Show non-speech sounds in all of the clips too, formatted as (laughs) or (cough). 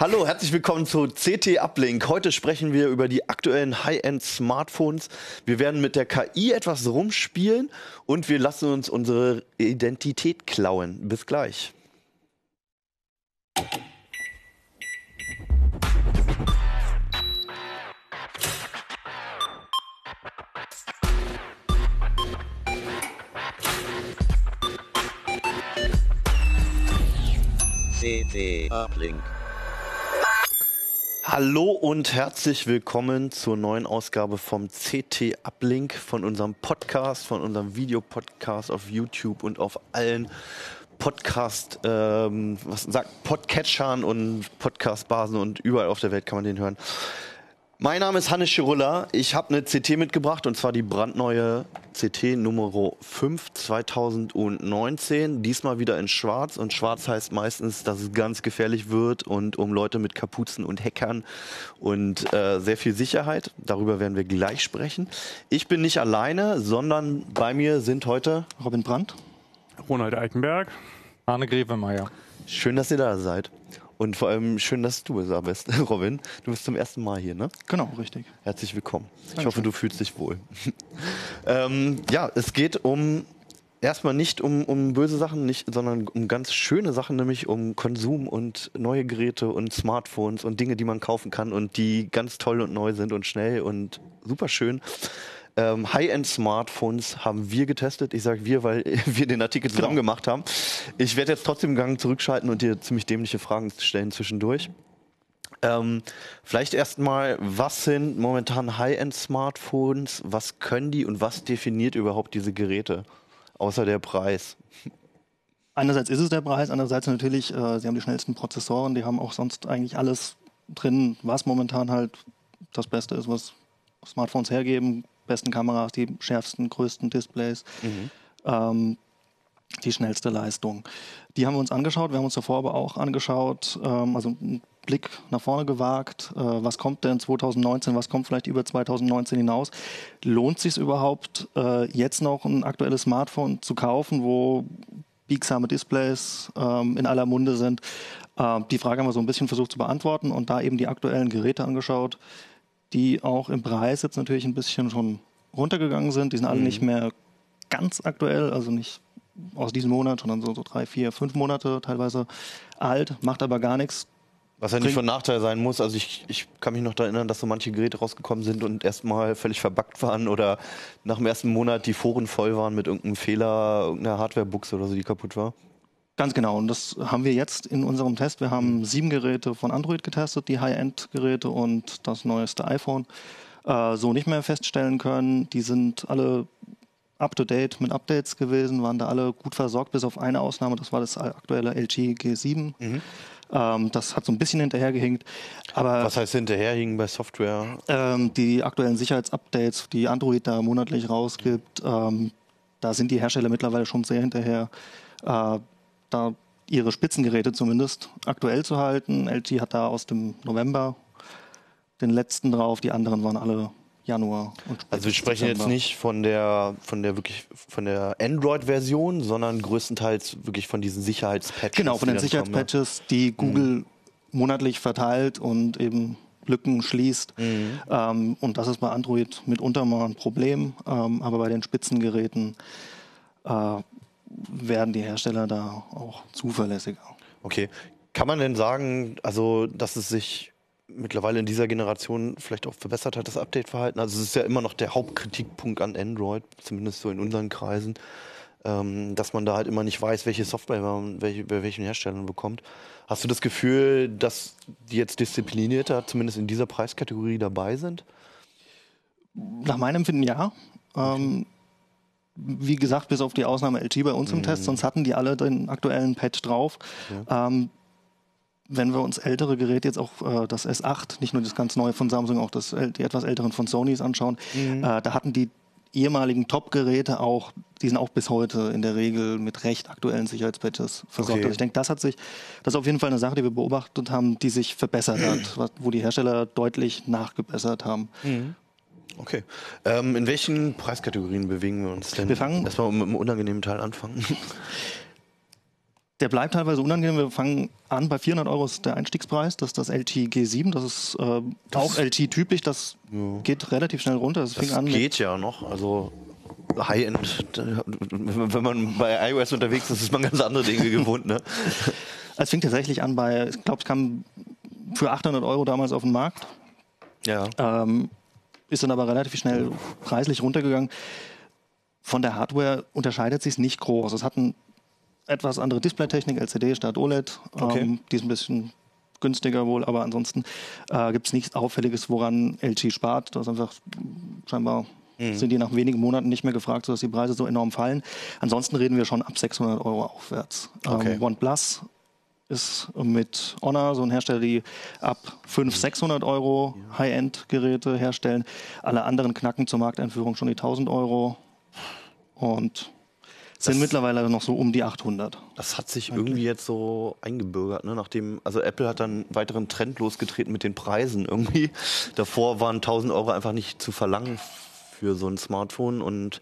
Hallo, herzlich willkommen zu CT Uplink. Heute sprechen wir über die aktuellen High-End Smartphones. Wir werden mit der KI etwas rumspielen und wir lassen uns unsere Identität klauen. Bis gleich. CT Uplink. Hallo und herzlich willkommen zur neuen Ausgabe vom CT Uplink, von unserem Podcast, von unserem Videopodcast auf YouTube und auf allen Podcast, ähm, was sagt, Podcatchern und Podcastbasen und überall auf der Welt kann man den hören. Mein Name ist Hannes Schirulla. Ich habe eine CT mitgebracht und zwar die brandneue CT Nummer 5 2019. Diesmal wieder in Schwarz und Schwarz heißt meistens, dass es ganz gefährlich wird und um Leute mit Kapuzen und Hackern und äh, sehr viel Sicherheit. Darüber werden wir gleich sprechen. Ich bin nicht alleine, sondern bei mir sind heute Robin Brandt, Ronald Eikenberg, Arne Grevemeyer. Schön, dass ihr da seid. Und vor allem schön, dass du da bist, (laughs) Robin. Du bist zum ersten Mal hier, ne? Genau, richtig. Herzlich willkommen. Ich hoffe, du fühlst dich wohl. (laughs) ähm, ja, es geht um erstmal nicht um, um böse Sachen, nicht, sondern um ganz schöne Sachen, nämlich um Konsum und neue Geräte und Smartphones und Dinge, die man kaufen kann und die ganz toll und neu sind und schnell und super schön. Ähm, High-End-Smartphones haben wir getestet. Ich sage wir, weil (laughs) wir den Artikel zusammen Genau. gemacht haben. Ich werde jetzt trotzdem einen Gang zurückschalten und dir ziemlich dämliche Fragen stellen zwischendurch. Ähm, vielleicht erstmal, was sind momentan High-End-Smartphones? Was können die und was definiert überhaupt diese Geräte? Außer der Preis. Einerseits ist es der Preis, andererseits natürlich, äh, sie haben die schnellsten Prozessoren, die haben auch sonst eigentlich alles drin, was momentan halt das Beste ist, was Smartphones hergeben. Besten Kameras, die schärfsten, größten Displays, ähm, die schnellste Leistung. Die haben wir uns angeschaut, wir haben uns davor aber auch angeschaut, ähm, also einen Blick nach vorne gewagt, äh, was kommt denn 2019, was kommt vielleicht über 2019 hinaus. Lohnt sich überhaupt, äh, jetzt noch ein aktuelles Smartphone zu kaufen, wo biegsame Displays ähm, in aller Munde sind. Äh, die Frage haben wir so ein bisschen versucht zu beantworten und da eben die aktuellen Geräte angeschaut, die auch im Preis jetzt natürlich ein bisschen schon runtergegangen sind. Die sind alle nicht mehr ganz aktuell, also nicht aus diesem Monat, sondern so, so drei, vier, fünf Monate teilweise alt, macht aber gar nichts. Was ja nicht von Nachteil sein muss. Also ich, ich kann mich noch daran erinnern, dass so manche Geräte rausgekommen sind und erstmal völlig verbuggt waren oder nach dem ersten Monat die Foren voll waren mit irgendeinem Fehler, irgendeiner Hardware-Buchse oder so, die kaputt war. Ganz genau. Und das haben wir jetzt in unserem Test. Wir haben sieben Geräte von Android getestet, die High-End-Geräte und das neueste iPhone. Äh, so nicht mehr feststellen können. Die sind alle up-to-date mit Updates gewesen, waren da alle gut versorgt, bis auf eine Ausnahme. Das war das aktuelle LG G7. Ähm, das hat so ein bisschen hinterhergehinkt. Aber Was heißt hinterherhingen bei Software? ähm, die aktuellen Sicherheitsupdates, die Android da monatlich rausgibt, ähm, da sind die Hersteller mittlerweile schon sehr hinterher, äh, da ihre Spitzengeräte zumindest aktuell zu halten. LG hat da aus dem November den letzten drauf, die anderen waren alle Januar. Und Also wir sprechen jetzt Dezember. nicht von der von der wirklich von der Android-Version, sondern größtenteils wirklich von diesen Sicherheitspatches. Genau, von den? Sicherheitspatches, die Google monatlich verteilt und eben Lücken schließt. Ähm, und das ist bei Android mitunter mal ein Problem, ähm, aber bei den Spitzengeräten äh, werden die Hersteller da auch zuverlässiger. Okay. Kann man denn sagen, also dass es sich mittlerweile in dieser Generation vielleicht auch verbessert hat, das Update-Verhalten? Also es ist ja immer noch der Hauptkritikpunkt an Android, zumindest so in unseren Kreisen, ähm, dass man da halt immer nicht weiß, welche Software man welche, bei welchen Herstellern bekommt. Hast du das Gefühl, dass die jetzt disziplinierter, zumindest in dieser Preiskategorie dabei sind? Nach meinem Empfinden ja. Ähm, wie gesagt, bis auf die Ausnahme LG bei uns im Test, sonst hatten die alle den aktuellen Patch drauf. Ähm, wenn wir uns ältere Geräte, jetzt auch äh, das S8, nicht nur das ganz neue von Samsung, auch das, die etwas älteren von Sonys anschauen, äh, da hatten die ehemaligen Top-Geräte auch, die sind auch bis heute in der Regel mit recht aktuellen Sicherheitspatches versorgt. Okay. Also ich denke, das hat sich, das ist auf jeden Fall eine Sache, die wir beobachtet haben, die sich verbessert (clears throat) hat, wo die Hersteller deutlich nachgebessert haben. Okay. Ähm, in welchen Preiskategorien bewegen wir uns denn? Wir fangen- Erstmal mit dem unangenehmen Teil anfangen. Der bleibt teilweise unangenehm. Wir fangen an bei 400 Euro ist der Einstiegspreis. Das ist das LT G7. Das ist äh, auch LT-typisch. Das geht relativ schnell runter. Das, Das geht ja noch. Also High-End, wenn man bei iOS unterwegs ist, ist man ganz andere Dinge gewohnt. Ne? (laughs) Es fing tatsächlich an bei, ich glaube, es kam für 800 Euro damals auf den Markt, Ja. ähm, ist dann aber relativ schnell preislich runtergegangen. Von der Hardware unterscheidet sich nicht groß. Es hat eine etwas andere Displaytechnik, LCD statt OLED. Okay. Ähm, die ist ein bisschen günstiger wohl, aber ansonsten äh, gibt es nichts Auffälliges, woran LG spart. Das ist einfach scheinbar sind die nach wenigen Monaten nicht mehr gefragt, sodass die Preise so enorm fallen. Ansonsten reden wir schon ab 600 Euro aufwärts. Okay. Ähm, OnePlus ist mit Honor so ein Hersteller, die ab 500, 600 Euro High-End-Geräte herstellen. Alle anderen knacken zur Markteinführung schon die 1000 Euro und sind mittlerweile noch so um die 800. Das hat sich irgendwie jetzt so eingebürgert, ne? Nachdem, also Apple hat dann einen weiteren Trend losgetreten mit den Preisen irgendwie. (laughs) Davor waren 1000 Euro einfach nicht zu verlangen für so ein Smartphone und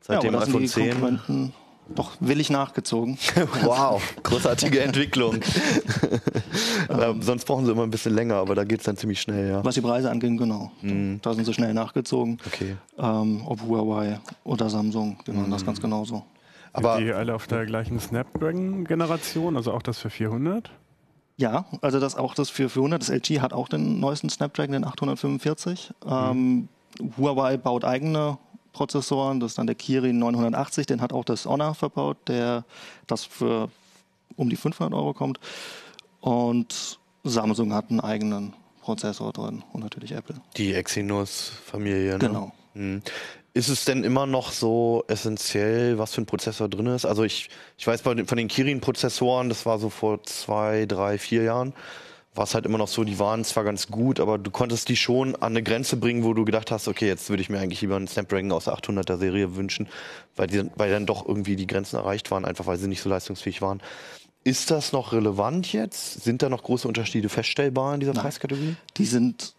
seit dem aber da sind iPhone die 10. Doch willig nachgezogen. (laughs) Wow, großartige Entwicklung. (laughs) ähm, sonst brauchen sie immer ein bisschen länger, aber da geht es dann ziemlich schnell, ja. Was die Preise angeht, genau. Da sind sie schnell nachgezogen. Okay. Ähm, ob Huawei oder Samsung, die machen das Mhm. ganz genauso. Aber die alle auf der gleichen Snapdragon-Generation, also auch das für 400? Ja, also das auch das für 400. Das LG hat auch den neuesten Snapdragon, den 845. Mhm. Ähm, Huawei baut eigene Prozessoren. Das ist dann der Kirin 980. Den hat auch das Honor verbaut, der das für um die 500 Euro kommt. Und Samsung hat einen eigenen Prozessor drin und natürlich Apple. die Exynos-Familie, ne? Genau. Mhm. Ist es denn immer noch so essentiell, was für ein Prozessor drin ist? Also ich, ich weiß von den Kirin-Prozessoren, das war so vor zwei, drei, vier Jahren, war es halt immer noch so, die waren zwar ganz gut, aber du konntest die schon an eine Grenze bringen, wo du gedacht hast, okay, jetzt würde ich mir eigentlich lieber einen Snapdragon aus der 800er Serie wünschen, weil, die, weil dann doch irgendwie die Grenzen erreicht waren, einfach weil sie nicht so leistungsfähig waren. Ist das noch relevant jetzt? Sind da noch große Unterschiede feststellbar in dieser Preiskategorie? Die sind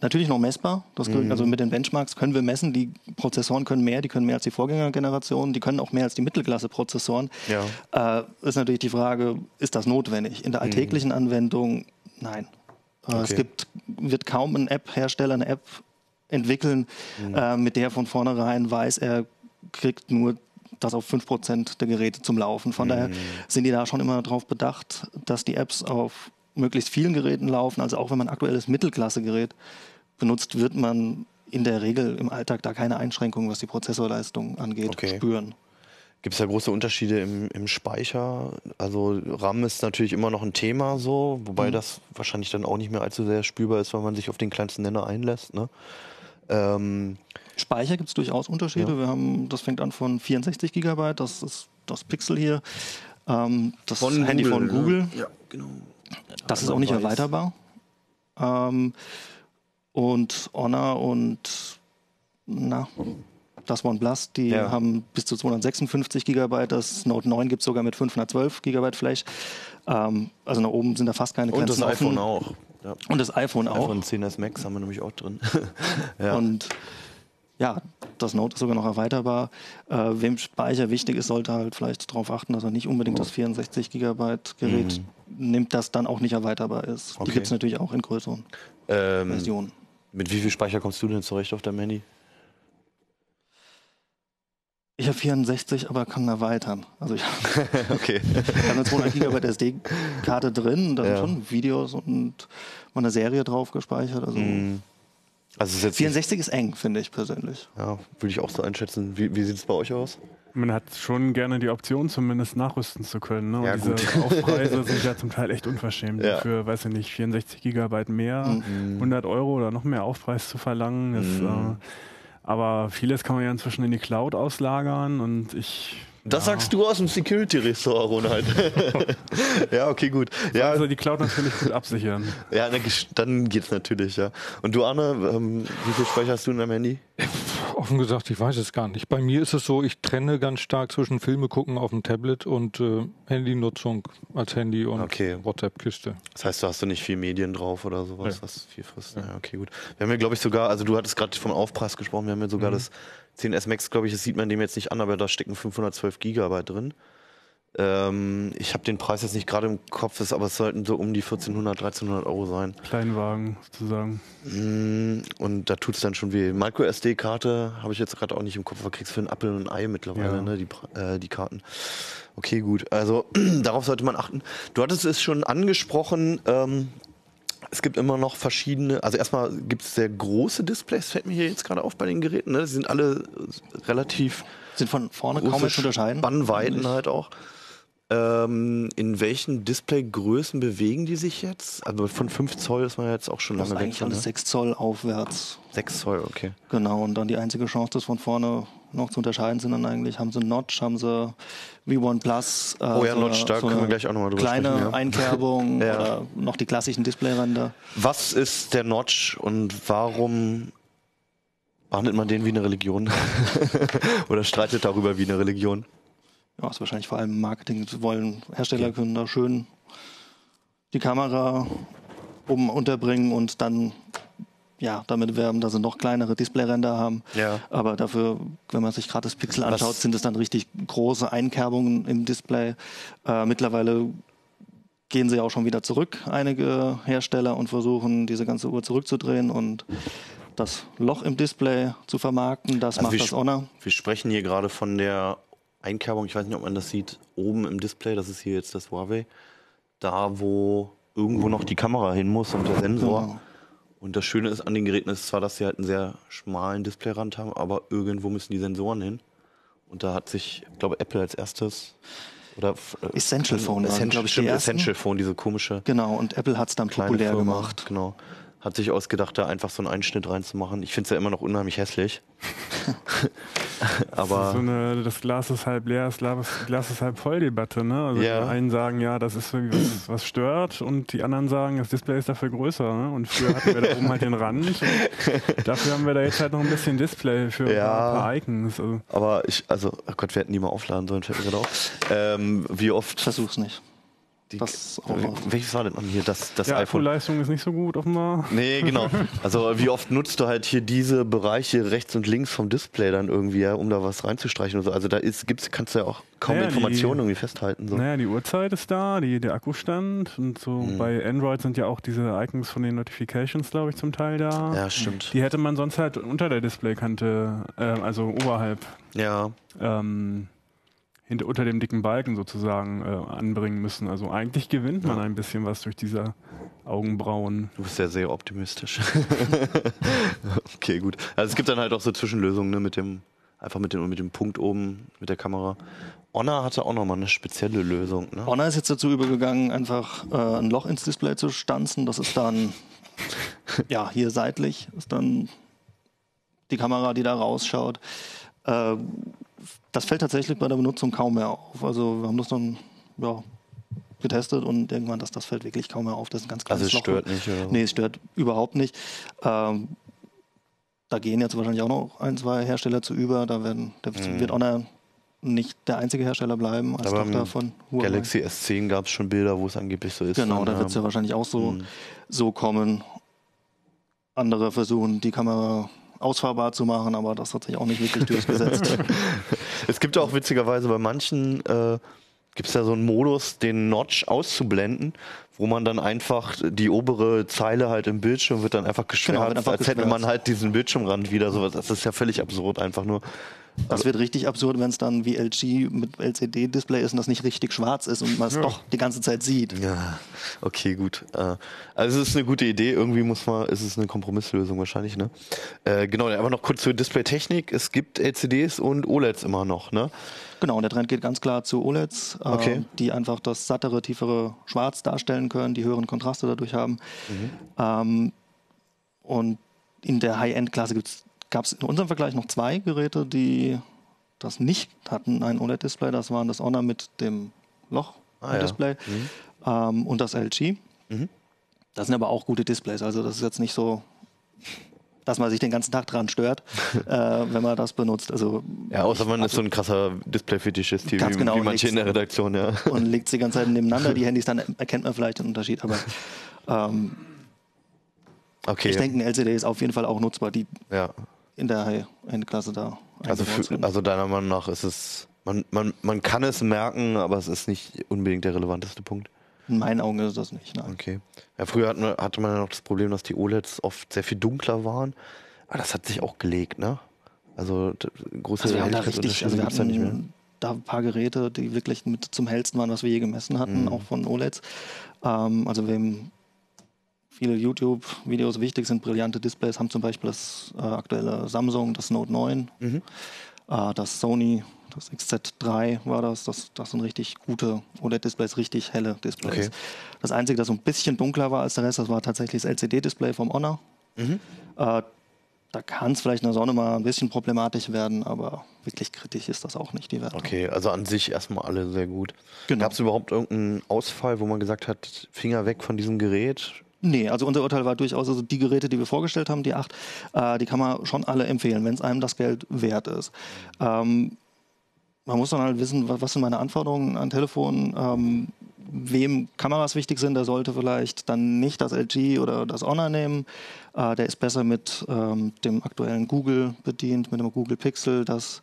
natürlich noch messbar. Das gilt, Also mit den Benchmarks können wir messen. Die Prozessoren können mehr, die können mehr als die Vorgängergenerationen, die können auch mehr als die Mittelklasse-Prozessoren. Ja. Äh, ist natürlich die Frage, ist das notwendig? In der alltäglichen Anwendung, nein. Es Okay. gibt, wird kaum ein App-Hersteller eine App entwickeln, äh, mit der von vornherein weiß, er kriegt nur das auf 5% der Geräte zum Laufen. Von daher sind die da schon immer darauf bedacht, dass die Apps auf möglichst vielen Geräten laufen. Also auch wenn man ein aktuelles Mittelklasse-Gerät benutzt, wird man in der Regel im Alltag da keine Einschränkungen, was die Prozessorleistung angeht, Okay. spüren. Gibt es da große Unterschiede im, im Speicher? Also RAM ist natürlich immer noch ein Thema so, wobei das wahrscheinlich dann auch nicht mehr allzu sehr spürbar ist, weil man sich auf den kleinsten Nenner einlässt. Ne? Ähm, Speicher gibt es durchaus Unterschiede. Ja. Wir haben, das fängt an von 64 Gigabyte, das ist das Pixel hier. Ähm, das Handy von Google. Ne? Ja, genau. Das ist auch nicht Weiß. erweiterbar. Ähm, und Honor und na, das OnePlus, die Ja. haben bis zu 256 Gigabyte. Das Note 9 gibt es sogar mit 512 Gigabyte Flash. Ähm, also nach oben sind da fast keine Und das Grenzen iPhone offen. auch. Ja. Und das iPhone auch. iPhone 10s Max haben wir nämlich auch drin. (laughs) ja. Und ja, das Note ist sogar noch erweiterbar. Äh, wem Speicher wichtig ist, sollte halt vielleicht darauf achten, dass er nicht unbedingt das 64 Gigabyte Gerät nimmt, das dann auch nicht erweiterbar ist. Mhm. Okay. Die gibt es natürlich auch in größeren ähm, Versionen. mit wie viel Speicher kommst du denn zurecht auf deinem Handy? Ich habe 64, aber kann erweitern. Also ich (laughs) okay. habe eine 200 Gigabyte SD-Karte drin, da Ja. sind schon Videos und mal eine Serie drauf gespeichert. Also Mhm. Also ist jetzt 64 ist eng, finde ich persönlich. ja, würde ich auch so einschätzen. Wie, wie sieht es bei euch aus? Man hat schon gerne die Option, zumindest nachrüsten zu können. Ne? Und Ja, diese gut. Aufpreise (laughs) sind ja zum Teil echt unverschämt. Ja. Für, weiß ich nicht, 64 Gigabyte mehr, Mhm. 100 Euro oder noch mehr Aufpreis zu verlangen. Das, Mhm. äh, aber vieles kann man ja inzwischen in die Cloud auslagern und ich. Das ja, sagst du aus dem Security-Ressort, Ronald. (laughs) ja, okay, gut. Ja, Also die Cloud natürlich gut absichern. ja dann geht's natürlich, ja. Und du, Arne, ähm, wie viel Speicher hast du in deinem Handy? (laughs) Offen gesagt, ich weiß es gar nicht. Bei mir ist es so, ich trenne ganz stark zwischen Filme gucken auf dem Tablet und äh, Handynutzung als Handy und Okay. WhatsApp-Kiste. Das heißt, du hast du nicht viel Medien drauf oder sowas, Ja. was viel frisst. Ja, okay, gut. Wir haben ja, glaube ich, sogar, also du hattest gerade vom Aufpreis gesprochen, wir haben ja sogar das 10S Max, glaube ich, das sieht man dem jetzt nicht an, aber da stecken 512 Gigabyte drin. Ähm, ich habe den Preis jetzt nicht gerade im Kopf, ist, aber es sollten so um die 1400, 1300 Euro sein. Kleinwagen sozusagen. Mm, Und da tut's dann schon weh. Micro SD-Karte habe ich jetzt gerade auch nicht im Kopf, aber kriegst für einen Apfel und ein Ei mittlerweile, Ja. ne, die, äh, die Karten. Okay, gut. Also (clears throat) darauf sollte man achten. Du hattest es schon angesprochen, ähm, es gibt immer noch verschiedene, also erstmal gibt es sehr große Displays, fällt mir hier jetzt gerade auf bei den Geräten. Ne? Die sind alle relativ Sind von vorne kaum zu unterscheiden. Spannweiten halt auch. Ähm, in welchen Displaygrößen bewegen die sich jetzt? Also von 5 Zoll ist man jetzt auch schon Das ist lange weg. eigentlich von, ne? 6 Zoll aufwärts. 6 Zoll, okay. Genau, und dann die einzige Chance, das von vorne noch zu unterscheiden, sind dann eigentlich, haben sie Notch, haben sie V1 Plus. Äh, Oh ja, so Notch, eine- da so können wir gleich auch nochmal drüber Kleine sprechen, ja. Einkerbung (laughs) Ja. oder noch die klassischen Displayränder. Was ist der Notch und warum behandelt man den wie eine Religion? (laughs) Oder streitet darüber wie eine Religion? Ja, ist wahrscheinlich vor allem Marketing. Sie wollen, Hersteller können da schön die Kamera oben unterbringen und dann ja, damit werben, dass sie noch kleinere Displayränder haben. Ja. Aber dafür, wenn man sich gerade das Pixel Was- anschaut, sind es dann richtig große Einkerbungen im Display. Äh, mittlerweile gehen sie auch schon wieder zurück, einige Hersteller, und versuchen, diese ganze Uhr zurückzudrehen und das Loch im Display zu vermarkten. Das Also macht das Honor. Wir sprechen hier gerade von der Einkerbung, ich weiß nicht, ob man das sieht, oben im Display, das ist hier jetzt das Huawei, da wo irgendwo noch die Kamera hin muss und der Sensor. Genau. Und das Schöne ist an den Geräten ist zwar, dass sie halt einen sehr schmalen Displayrand haben, aber irgendwo müssen die Sensoren hin. Und da hat sich, ich glaube, Apple als erstes oder äh, Essential Phone waren, Essential, glaub ich, die ersten. Essential Phone, diese komische Genau, und Apple hat es dann populär Firma, gemacht. Genau. Hat sich ausgedacht, da einfach so einen Einschnitt reinzumachen. Ich finde es ja immer noch unheimlich hässlich. (laughs) aber so eine, das Glas ist halb leer, das Glas, Glas ist halb voll Debatte. Ne? Also Ja. die einen sagen, ja, das ist irgendwie was, was stört und die anderen sagen, das Display ist dafür größer. Ne? Und früher hatten wir da oben halt den Rand. Dafür haben wir da jetzt halt noch ein bisschen Display für ein Ja. paar, paar Icons. Also, Aber ich, also, oh Gott, wir hätten die mal aufladen sollen, fällt mir gerade auf. Ähm, wie oft. Versuch's nicht. Die, das auch welches war denn hier? Das, das ja, iPhone. Akkuleistung ist nicht so gut offenbar. Nee, genau. (laughs) Also wie oft nutzt du halt hier diese Bereiche rechts und links vom Display dann irgendwie, ja, um da was reinzustreichen und so. Also da ist, gibt's, kannst du ja auch kaum Naja, die- Informationen irgendwie festhalten. So. Naja, die Uhrzeit ist da, die, der Akkustand und so. Mhm. Bei Android sind ja auch diese Icons von den Notifications, glaube ich, zum Teil da. Ja, stimmt. Die hätte man sonst halt unter der Displaykante, äh, also oberhalb, Ja, ähm, hinter, unter dem dicken Balken sozusagen äh, anbringen müssen. Also eigentlich gewinnt man ein bisschen was durch diese Augenbrauen. du bist ja sehr optimistisch. (laughs) okay, gut. Also es gibt dann halt auch so Zwischenlösungen, ne, mit dem, einfach mit dem, mit dem Punkt oben, mit der Kamera. Honor hatte auch nochmal eine spezielle Lösung, ne? Honor ist jetzt dazu übergegangen, einfach äh, ein Loch ins Display zu stanzen. Das ist dann, (laughs) ja, hier seitlich ist dann die Kamera, die da rausschaut. Äh, das fällt tatsächlich bei der Benutzung kaum mehr auf. Also wir haben das dann ja, getestet und irgendwann, dass das fällt wirklich kaum mehr auf. Das ist ein ganz Also kleines es Loch. stört nicht, oder? Nee, es stört überhaupt nicht. Ähm, da gehen jetzt wahrscheinlich auch noch ein, zwei Hersteller zu über. Da werden, da wird Honor nicht der einzige Hersteller bleiben als Mhm. Aber Tochter von Huawei. Galaxy S10 gab es schon Bilder, wo es angeblich so ist. Genau, da wird es ja ähm, wahrscheinlich auch so, Mhm. so kommen. Andere versuchen, die Kamera ausfahrbar zu machen, aber das hat sich auch nicht wirklich durchgesetzt. (laughs) Es gibt auch witzigerweise bei manchen, äh, gibt es ja so einen Modus, den Notch auszublenden, wo man dann einfach die obere Zeile halt im Bildschirm wird dann einfach geschwärzt, Genau, einfach als hätte man geschwärzt. halt diesen Bildschirmrand wieder. Sowas. Das ist ja völlig absurd einfach nur. Das wird richtig absurd, wenn es dann wie LG mit LCD-Display ist und das nicht richtig schwarz ist und man es doch die ganze Zeit sieht. Ja, okay, gut. Äh, also es ist eine gute Idee. Irgendwie muss man, ist es eine Kompromisslösung wahrscheinlich, ne? Äh, genau, aber noch kurz zur Displaytechnik. Es gibt LCDs und OLEDs immer noch, ne? Genau, und der Trend geht ganz klar zu OLEDs, äh, Okay. die einfach das sattere, tiefere Schwarz darstellen können, die höheren Kontraste dadurch haben. Ähm, und in der High-End-Klasse gab es in unserem Vergleich noch zwei Geräte, die das nicht hatten, ein OLED-Display. Das waren das Honor mit dem Loch Ah, ja. Display ähm, und das LG. Mhm. Das sind aber auch gute Displays. Also das ist jetzt nicht so, dass man sich den ganzen Tag dran stört, (laughs) äh, wenn man das benutzt. Also Ja, außer man ist so ein krasser Display-Fetischist, wie, genau, wie manche in der Redaktion, ja. und legt sie die ganze Zeit nebeneinander, die Handys, dann erkennt man vielleicht den Unterschied. Aber (laughs) ähm, Okay. ich denke, ein LCD ist auf jeden Fall auch nutzbar, die ja. In der High-End-Klasse da Also, für, also deiner Meinung nach ist es Man, man, man kann es merken, aber es ist nicht unbedingt der relevanteste Punkt. In meinen Augen ist das nicht. Nein. Okay. Ja, früher hatten wir, hatte man ja noch das Problem, dass die OLEDs oft sehr viel dunkler waren. Aber das hat sich auch gelegt, ne? Also große Also wir haben da richtig, also wir gibt's da nicht mehr. hatten da ein paar Geräte, die wirklich mit zum hellsten waren, was wir je gemessen hatten, Mhm. auch von OLEDs. Ähm, also wem viele YouTube-Videos wichtig sind, brillante Displays, haben zum Beispiel das äh, aktuelle Samsung, das Note 9, Mhm. äh, das Sony, das XZ3 war das. Das, das sind richtig gute OLED-Displays, richtig helle Displays. Okay. Das Einzige, das so ein bisschen dunkler war als der Rest, das war tatsächlich das LCD-Display vom Honor. Mhm. Äh, da kann es vielleicht in der Sonne mal ein bisschen problematisch werden, aber wirklich kritisch ist das auch nicht, die Wertung. Okay, also an sich erstmal alle sehr gut. Genau. Gab es überhaupt irgendeinen Ausfall, wo man gesagt hat, Finger weg von diesem Gerät? Nee, also unser Urteil war durchaus, also die Geräte, die wir vorgestellt haben, die acht, äh, die kann man schon alle empfehlen, wenn es einem das Geld wert ist. Ähm, man muss dann halt wissen, was, was sind meine Anforderungen an Telefon. Ähm, wem Kameras wichtig sind, der sollte vielleicht dann nicht das LG oder das Honor nehmen. Äh, der ist besser mit ähm, dem aktuellen Google bedient, mit dem Google Pixel. Das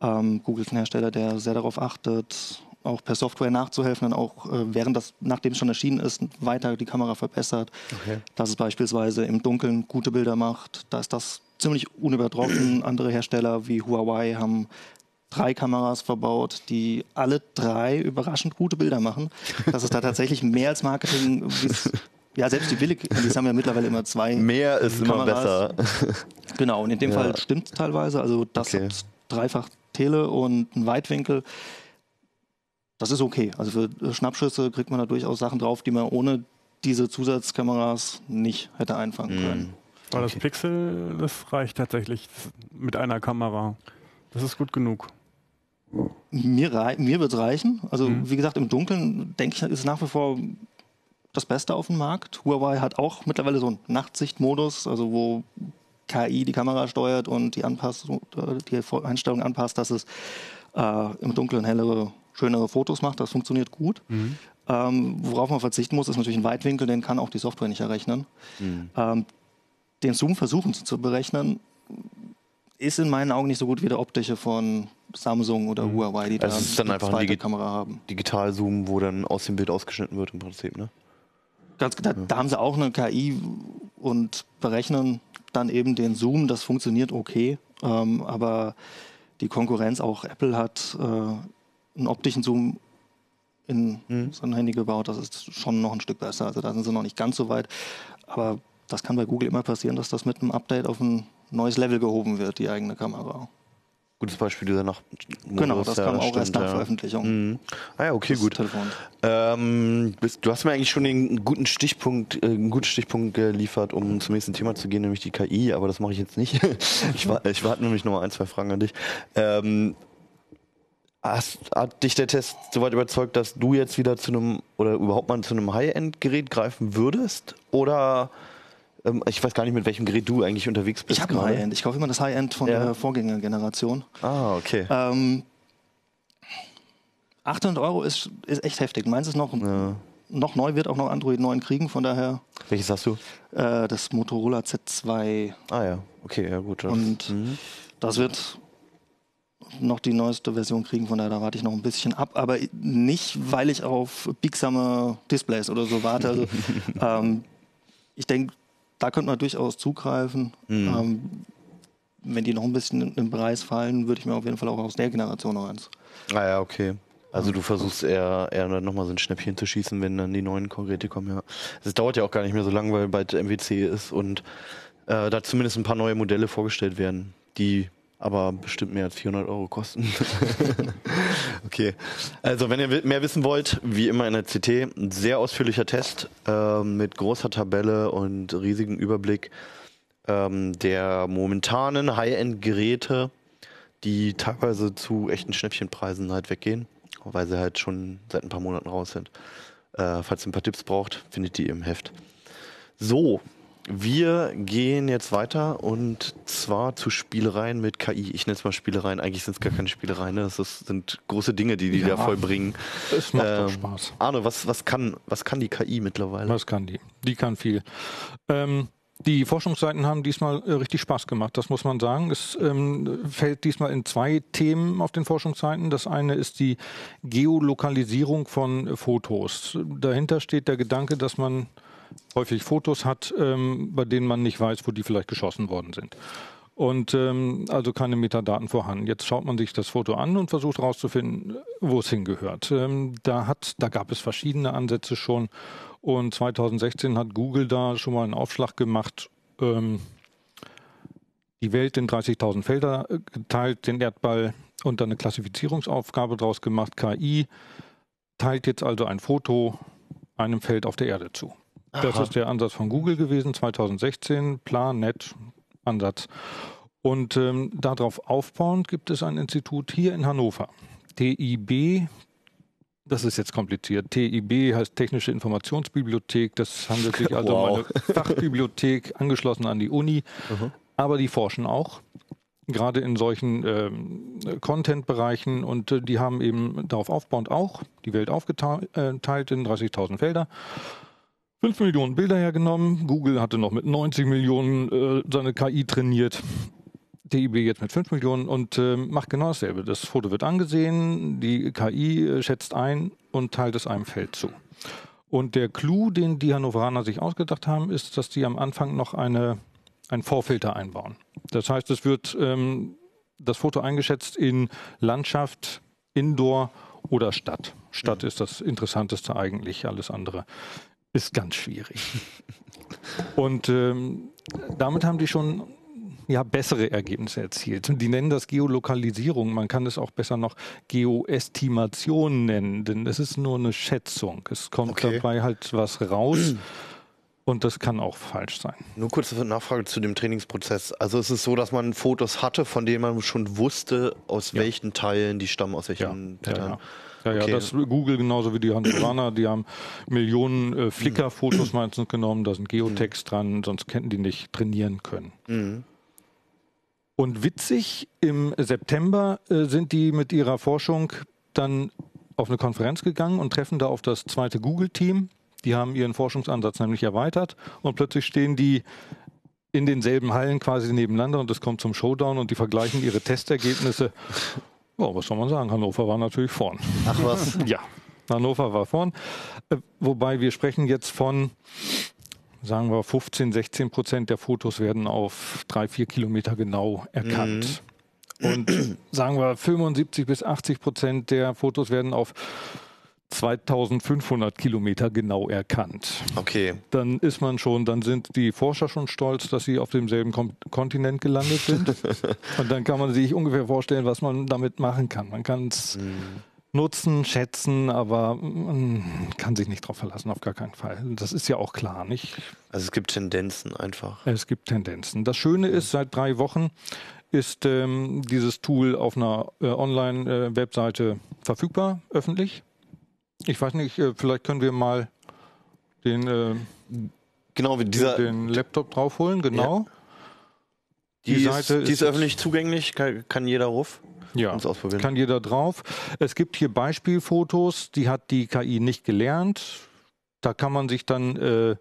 ähm, Google ist ein Hersteller, der sehr darauf achtet, auch per Software nachzuhelfen und auch äh, während das, nachdem es schon erschienen ist, weiter die Kamera verbessert. Okay. Dass es beispielsweise im Dunkeln gute Bilder macht. Da ist das ziemlich unübertroffen. (clears throat) Andere Hersteller wie Huawei haben drei Kameras verbaut, die alle drei überraschend gute Bilder machen. Das ist da tatsächlich mehr als Marketing. Ja, selbst die billig, die haben ja mittlerweile immer zwei. Mehr ist immer Kameras. besser. Genau, und in dem Ja. Fall stimmt teilweise. Also das Okay. hat dreifach Tele und einen Weitwinkel. Das ist okay. Also für Schnappschüsse kriegt man da durchaus Sachen drauf, die man ohne diese Zusatzkameras nicht hätte einfangen können. Aber das Okay. Pixel, das reicht tatsächlich mit einer Kamera. Das ist gut genug. Mir, rei mir wird es reichen. Also Mhm. wie gesagt, im Dunkeln denke ich, ist es nach wie vor das Beste auf dem Markt. Huawei hat auch mittlerweile so einen Nachtsichtmodus, also wo KI die Kamera steuert und die Anpassung, äh, die Einstellung anpasst, dass es äh, im Dunkeln hellere, schönere Fotos macht. Das funktioniert gut. Ähm, worauf man verzichten muss, ist natürlich ein Weitwinkel, den kann auch die Software nicht errechnen. Mhm. Ähm, den Zoom versuchen zu- zu berechnen, ist in meinen Augen nicht so gut wie der optische von Samsung oder Huawei, die da Also es ist dann eine einfach ein zweite Digi- Kamera haben. Digitalzoom, wo dann aus dem Bild ausgeschnitten wird im Prinzip, ne? Ganz, da, da haben sie auch eine KI und berechnen dann eben den Zoom. Das funktioniert okay, ähm, aber die Konkurrenz, auch Apple hat äh, einen optischen Zoom in Mhm. sein Handy gebaut. Das ist schon noch ein Stück besser. Also da sind sie noch nicht ganz so weit. Aber das kann bei Google immer passieren, dass das mit einem Update auf ein neues Level gehoben wird, die eigene Kamera. Gutes Beispiel dieser Nacht. genau, das kam auch erst nach ja. Veröffentlichung. Mhm. Ah ja, okay, gut. Ähm, bist, du hast mir eigentlich schon den guten Stichpunkt, äh, einen guten Stichpunkt geliefert, um zum nächsten Thema zu gehen, nämlich die KI, aber das mache ich jetzt nicht. (laughs) ich, wa ich warte nämlich noch mal ein, zwei Fragen an dich. Ähm, hast, hat dich der Test soweit überzeugt, dass du jetzt wieder zu einem oder überhaupt mal zu einem High-End-Gerät greifen würdest? Oder ähm, ich weiß gar nicht, mit welchem Gerät du eigentlich unterwegs bist. Ich habe ein. High-End. Ich kaufe immer das High-End von Ja. der Vorgängergeneration. Ah, okay. Ähm, 800 Euro ist, ist echt heftig. Meins ist noch, Ja. noch neu, wird auch noch Android 9 kriegen, von daher Welches hast du? äh, das Motorola Z2 Ah ja, okay, ja gut. Das, und mhm. das wird noch die neueste Version kriegen, von daher da warte ich noch ein bisschen ab, aber nicht, weil ich auf biegsame Displays oder so warte. Also, (laughs) ähm, ich denke, da könnte man durchaus zugreifen. Mhm. Ähm, wenn die noch ein bisschen im Preis fallen, würde ich mir auf jeden Fall auch aus der Generation noch eins. Ah ja, okay. Also du versuchst eher, eher nochmal so ein Schnäppchen zu schießen, wenn dann die neuen Geräte kommen, ja. Es dauert ja auch gar nicht mehr so lange, weil bald MWC ist und äh, da zumindest ein paar neue Modelle vorgestellt werden, die aber bestimmt mehr als 400 Euro kosten. (laughs) (laughs) okay. Also wenn ihr mehr wissen wollt, wie immer in der CT, ein sehr ausführlicher Test äh, mit großer Tabelle und riesigem Überblick ähm, der momentanen High-End-Geräte, die teilweise zu echten Schnäppchenpreisen halt weggehen, weil sie halt schon seit ein paar Monaten raus sind. Äh, falls ihr ein paar Tipps braucht, findet die im Heft. So, wir gehen jetzt weiter und zwar zu Spielereien mit KI. Ich nenne es mal Spielereien, eigentlich sind es gar keine Spielereien, ne? das ist, sind große Dinge, die die Ja. da vollbringen. Es macht doch Ähm, Spaß. Arno, was, was, kann, was kann die KI mittlerweile? Was kann die? Die kann viel. Ähm, Die Forschungsseiten haben diesmal äh, richtig Spaß gemacht, das muss man sagen. Es ähm, fällt diesmal in zwei Themen auf den Forschungsseiten. Das eine ist die Geolokalisierung von Fotos. Dahinter steht der Gedanke, dass man häufig Fotos hat, ähm, bei denen man nicht weiß, wo die vielleicht geschossen worden sind. Und ähm, also keine Metadaten vorhanden. Jetzt schaut man sich das Foto an und versucht herauszufinden, wo es hingehört. Ähm, da, hat, da gab es verschiedene Ansätze schon. Und 2016 hat Google da schon mal einen Aufschlag gemacht, ähm, die Welt in 30.000 Felder äh, geteilt, den Erdball und dann eine Klassifizierungsaufgabe daraus gemacht. KI teilt jetzt also ein Foto einem Feld auf der Erde zu. Das ist der Ansatz von Google gewesen, 2016, Planet Ansatz. Und ähm, darauf aufbauend gibt es ein Institut hier in Hannover, TIB. Das ist jetzt kompliziert. TIB heißt Technische Informationsbibliothek. Das handelt sich also um (laughs) Wow. eine Fachbibliothek, angeschlossen an die Uni. Aber die forschen auch, gerade in solchen ähm, Content-Bereichen. Und äh, die haben eben darauf aufbauend auch die Welt aufgeteilt äh, in 30.000 Felder. 5 Millionen Bilder hergenommen. Google hatte noch mit 90 Millionen äh, seine KI trainiert. DIB jetzt mit 5 Millionen und äh, macht genau dasselbe. Das Foto wird angesehen, die KI äh, schätzt ein und teilt es einem Feld zu. Und der Clou, den die Hannoveraner sich ausgedacht haben, ist, dass die am Anfang noch eine, einen Vorfilter einbauen. Das heißt, es wird ähm, das Foto eingeschätzt in Landschaft, Indoor oder Stadt. Stadt ist das Interessanteste eigentlich, alles andere ist ganz schwierig. Und ähm, damit haben die schon ja, bessere Ergebnisse erzielt. Und die nennen das Geolokalisierung. Man kann es auch besser noch Geoestimation nennen, denn es ist nur eine Schätzung. Es kommt Okay. dabei halt was raus und das kann auch falsch sein. Nur kurze Nachfrage zu dem Trainingsprozess. Also es ist so, dass man Fotos hatte, von denen man schon wusste, aus Ja. welchen Teilen die stammen, aus welchen Ja, Pattern. ja. Ja, ja, Okay. das Google genauso wie die Hannoveraner, die haben Millionen äh, Flickr-Fotos meistens genommen, da sind Geotext dran, sonst hätten die nicht trainieren können. Mhm. Und witzig, im September äh, sind die mit ihrer Forschung dann auf eine Konferenz gegangen und treffen da auf das zweite Google-Team. Die haben ihren Forschungsansatz nämlich erweitert und plötzlich stehen die in denselben Hallen quasi nebeneinander und es kommt zum Showdown und die vergleichen ihre Testergebnisse. Ja, was soll man sagen? Hannover war natürlich vorn. Ach was. (laughs) Ja, Hannover war vorn. Äh, Wobei wir sprechen jetzt von, sagen wir, 15, 16 Prozent der Fotos werden auf drei, vier Kilometer genau erkannt. Und sagen wir, 75 bis 80 Prozent der Fotos werden auf 2500 Kilometer genau erkannt. Okay. Dann ist man schon, dann sind die Forscher schon stolz, dass sie auf demselben Kom Kontinent gelandet sind. (laughs) Und dann kann man sich ungefähr vorstellen, was man damit machen kann. Man kann es nutzen, schätzen, aber man kann sich nicht darauf verlassen, auf gar keinen Fall. Das ist ja auch klar, nicht? Also es gibt Tendenzen einfach. Es gibt Tendenzen. Das Schöne ist, seit drei Wochen ist ähm, dieses Tool auf einer äh, Online-Webseite verfügbar, öffentlich. Ich weiß nicht, äh, vielleicht können wir mal den, äh, Genau, dieser, den Laptop draufholen, genau. die, die ist, Seite die ist ist öffentlich zugänglich, kann, kann jeder ruf. Ja, ausprobieren. kann jeder drauf. Es gibt hier Beispielfotos, die hat die KI nicht gelernt. Da kann man sich dann äh,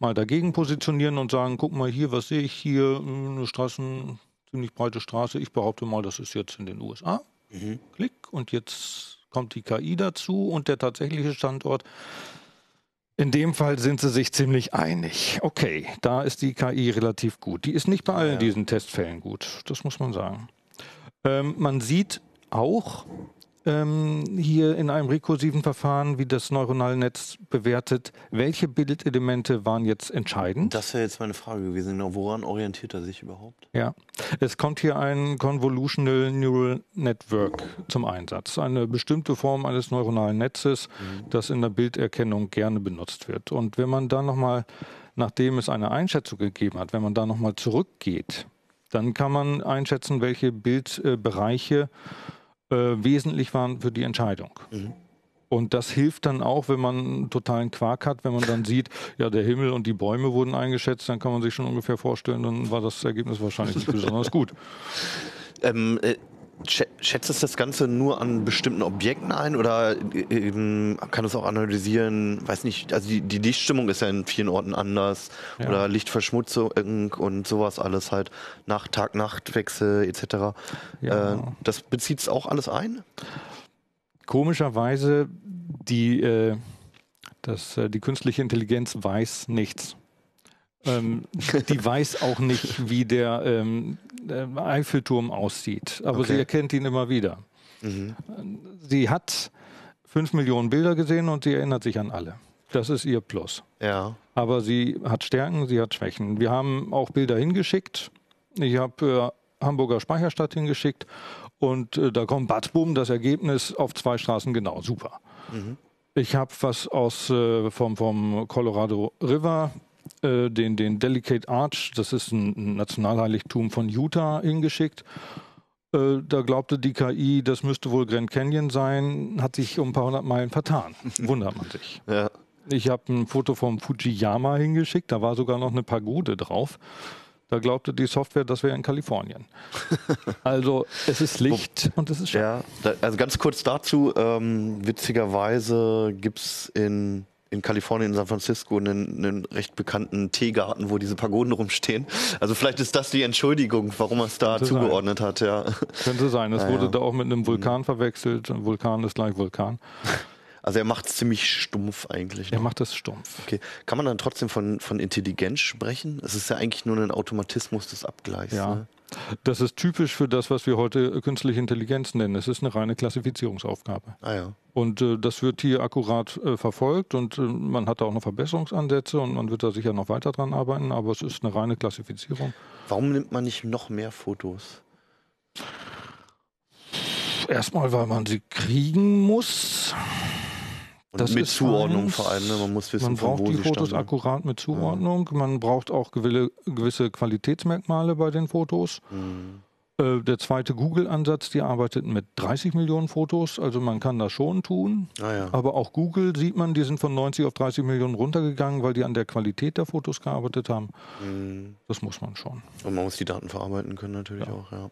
mal dagegen positionieren und sagen, guck mal hier, was sehe ich hier, Hm, eine Straßen, ziemlich breite Straße. Ich behaupte mal, das ist jetzt in den USA. Mhm. Klick und jetzt kommt die KI dazu und der tatsächliche Standort. In dem Fall sind sie sich ziemlich einig. Okay, da ist die KI relativ gut. Die ist nicht bei allen Ja. diesen Testfällen gut, das muss man sagen. Ähm, man sieht auch ähm, hier in einem rekursiven Verfahren, wie das neuronale Netz bewertet, welche Bildelemente waren jetzt entscheidend. Das wäre jetzt meine Frage gewesen. Genau, woran orientiert er sich überhaupt? Ja, es kommt hier ein Convolutional Neural Network zum Einsatz. Eine bestimmte Form eines neuronalen Netzes, das in der Bilderkennung gerne benutzt wird. Und wenn man da nochmal, nachdem es eine Einschätzung gegeben hat, wenn man da nochmal zurückgeht, dann kann man einschätzen, welche Bildbereiche äh, wesentlich waren für die Entscheidung. Mhm. Und das hilft dann auch, wenn man einen totalen Quark hat, wenn man dann sieht, ja, der Himmel und die Bäume wurden eingeschätzt, dann kann man sich schon ungefähr vorstellen, dann war das Ergebnis wahrscheinlich nicht besonders gut. Ähm, äh, schätzt es das Ganze nur an bestimmten Objekten ein oder äh, ähm, kann es auch analysieren, weiß nicht, also die, die Lichtstimmung ist ja in vielen Orten anders Ja. oder Lichtverschmutzung und sowas alles halt, Nacht, Tag-Nacht-Wechsel etc. Ja. Äh, das bezieht es auch alles ein? Komischerweise, die, äh, das, äh, die künstliche Intelligenz weiß nichts. Ähm, die weiß auch nicht, wie der ähm, äh, Eiffelturm aussieht, aber Okay. sie erkennt ihn immer wieder. Mhm. Sie hat fünf Millionen Bilder gesehen und sie erinnert sich an alle. Das ist ihr Plus. Ja. Aber sie hat Stärken, sie hat Schwächen. Wir haben auch Bilder hingeschickt. Ich habe äh, Hamburger Speicherstadt hingeschickt und äh, da kommt Batzbum, das Ergebnis auf zwei Straßen genau. Super. Ich habe was aus äh, vom, vom Colorado River, äh, den, den Delicate Arch, das ist ein, Nationalheiligtum von Utah, hingeschickt. Äh, da glaubte die KI, das müsste wohl Grand Canyon sein, hat sich um ein paar hundert Meilen vertan. (laughs) Wundert man sich. Ja. Ich habe ein Foto vom Fujiyama hingeschickt, da war sogar noch eine Pagode drauf. Da glaubte die Software, das wäre in Kalifornien. (laughs) Also es ist Licht und es ist Schatten. Ja, da, also ganz kurz dazu, ähm, witzigerweise gibt es in, in Kalifornien, in San Francisco, einen, einen recht bekannten Teegarten, wo diese Pagoden rumstehen. Also vielleicht ist das die Entschuldigung, warum er es da Könnte sein. zugeordnet hat, ja. Könnte sein. Es Ja, wurde da auch mit einem Vulkan verwechselt. Vulkan ist gleich Vulkan. (laughs) Also er macht es ziemlich stumpf eigentlich. Er ne? macht das stumpf. Okay. Kann man dann trotzdem von, von Intelligenz sprechen? Es ist ja eigentlich nur ein Automatismus des Abgleichs. Ja. Ne? Das ist typisch für das, was wir heute künstliche Intelligenz nennen. Es ist eine reine Klassifizierungsaufgabe. Ah ja. Und äh, das wird hier akkurat äh, verfolgt und äh, man hat da auch noch Verbesserungsansätze und man wird da sicher noch weiter dran arbeiten, aber es ist eine reine Klassifizierung. Warum nimmt man nicht noch mehr Fotos? Erstmal, weil man sie kriegen muss. Und Das mit ist Zuordnung eins. vor allem. Ne? Man muss wissen, Man von braucht wo die Fotos stammen. akkurat mit Zuordnung. Man braucht auch gewisse Qualitätsmerkmale bei den Fotos. Mhm. Äh, der zweite Google-Ansatz, die arbeitet mit 30 Millionen Fotos, also man kann das schon tun. Ah ja. Aber auch Google sieht man, die sind von 90 auf 30 Millionen runtergegangen, weil die an der Qualität der Fotos gearbeitet haben. Mhm. Das muss man schon. Und man muss die Daten verarbeiten können natürlich Ja. auch, ja.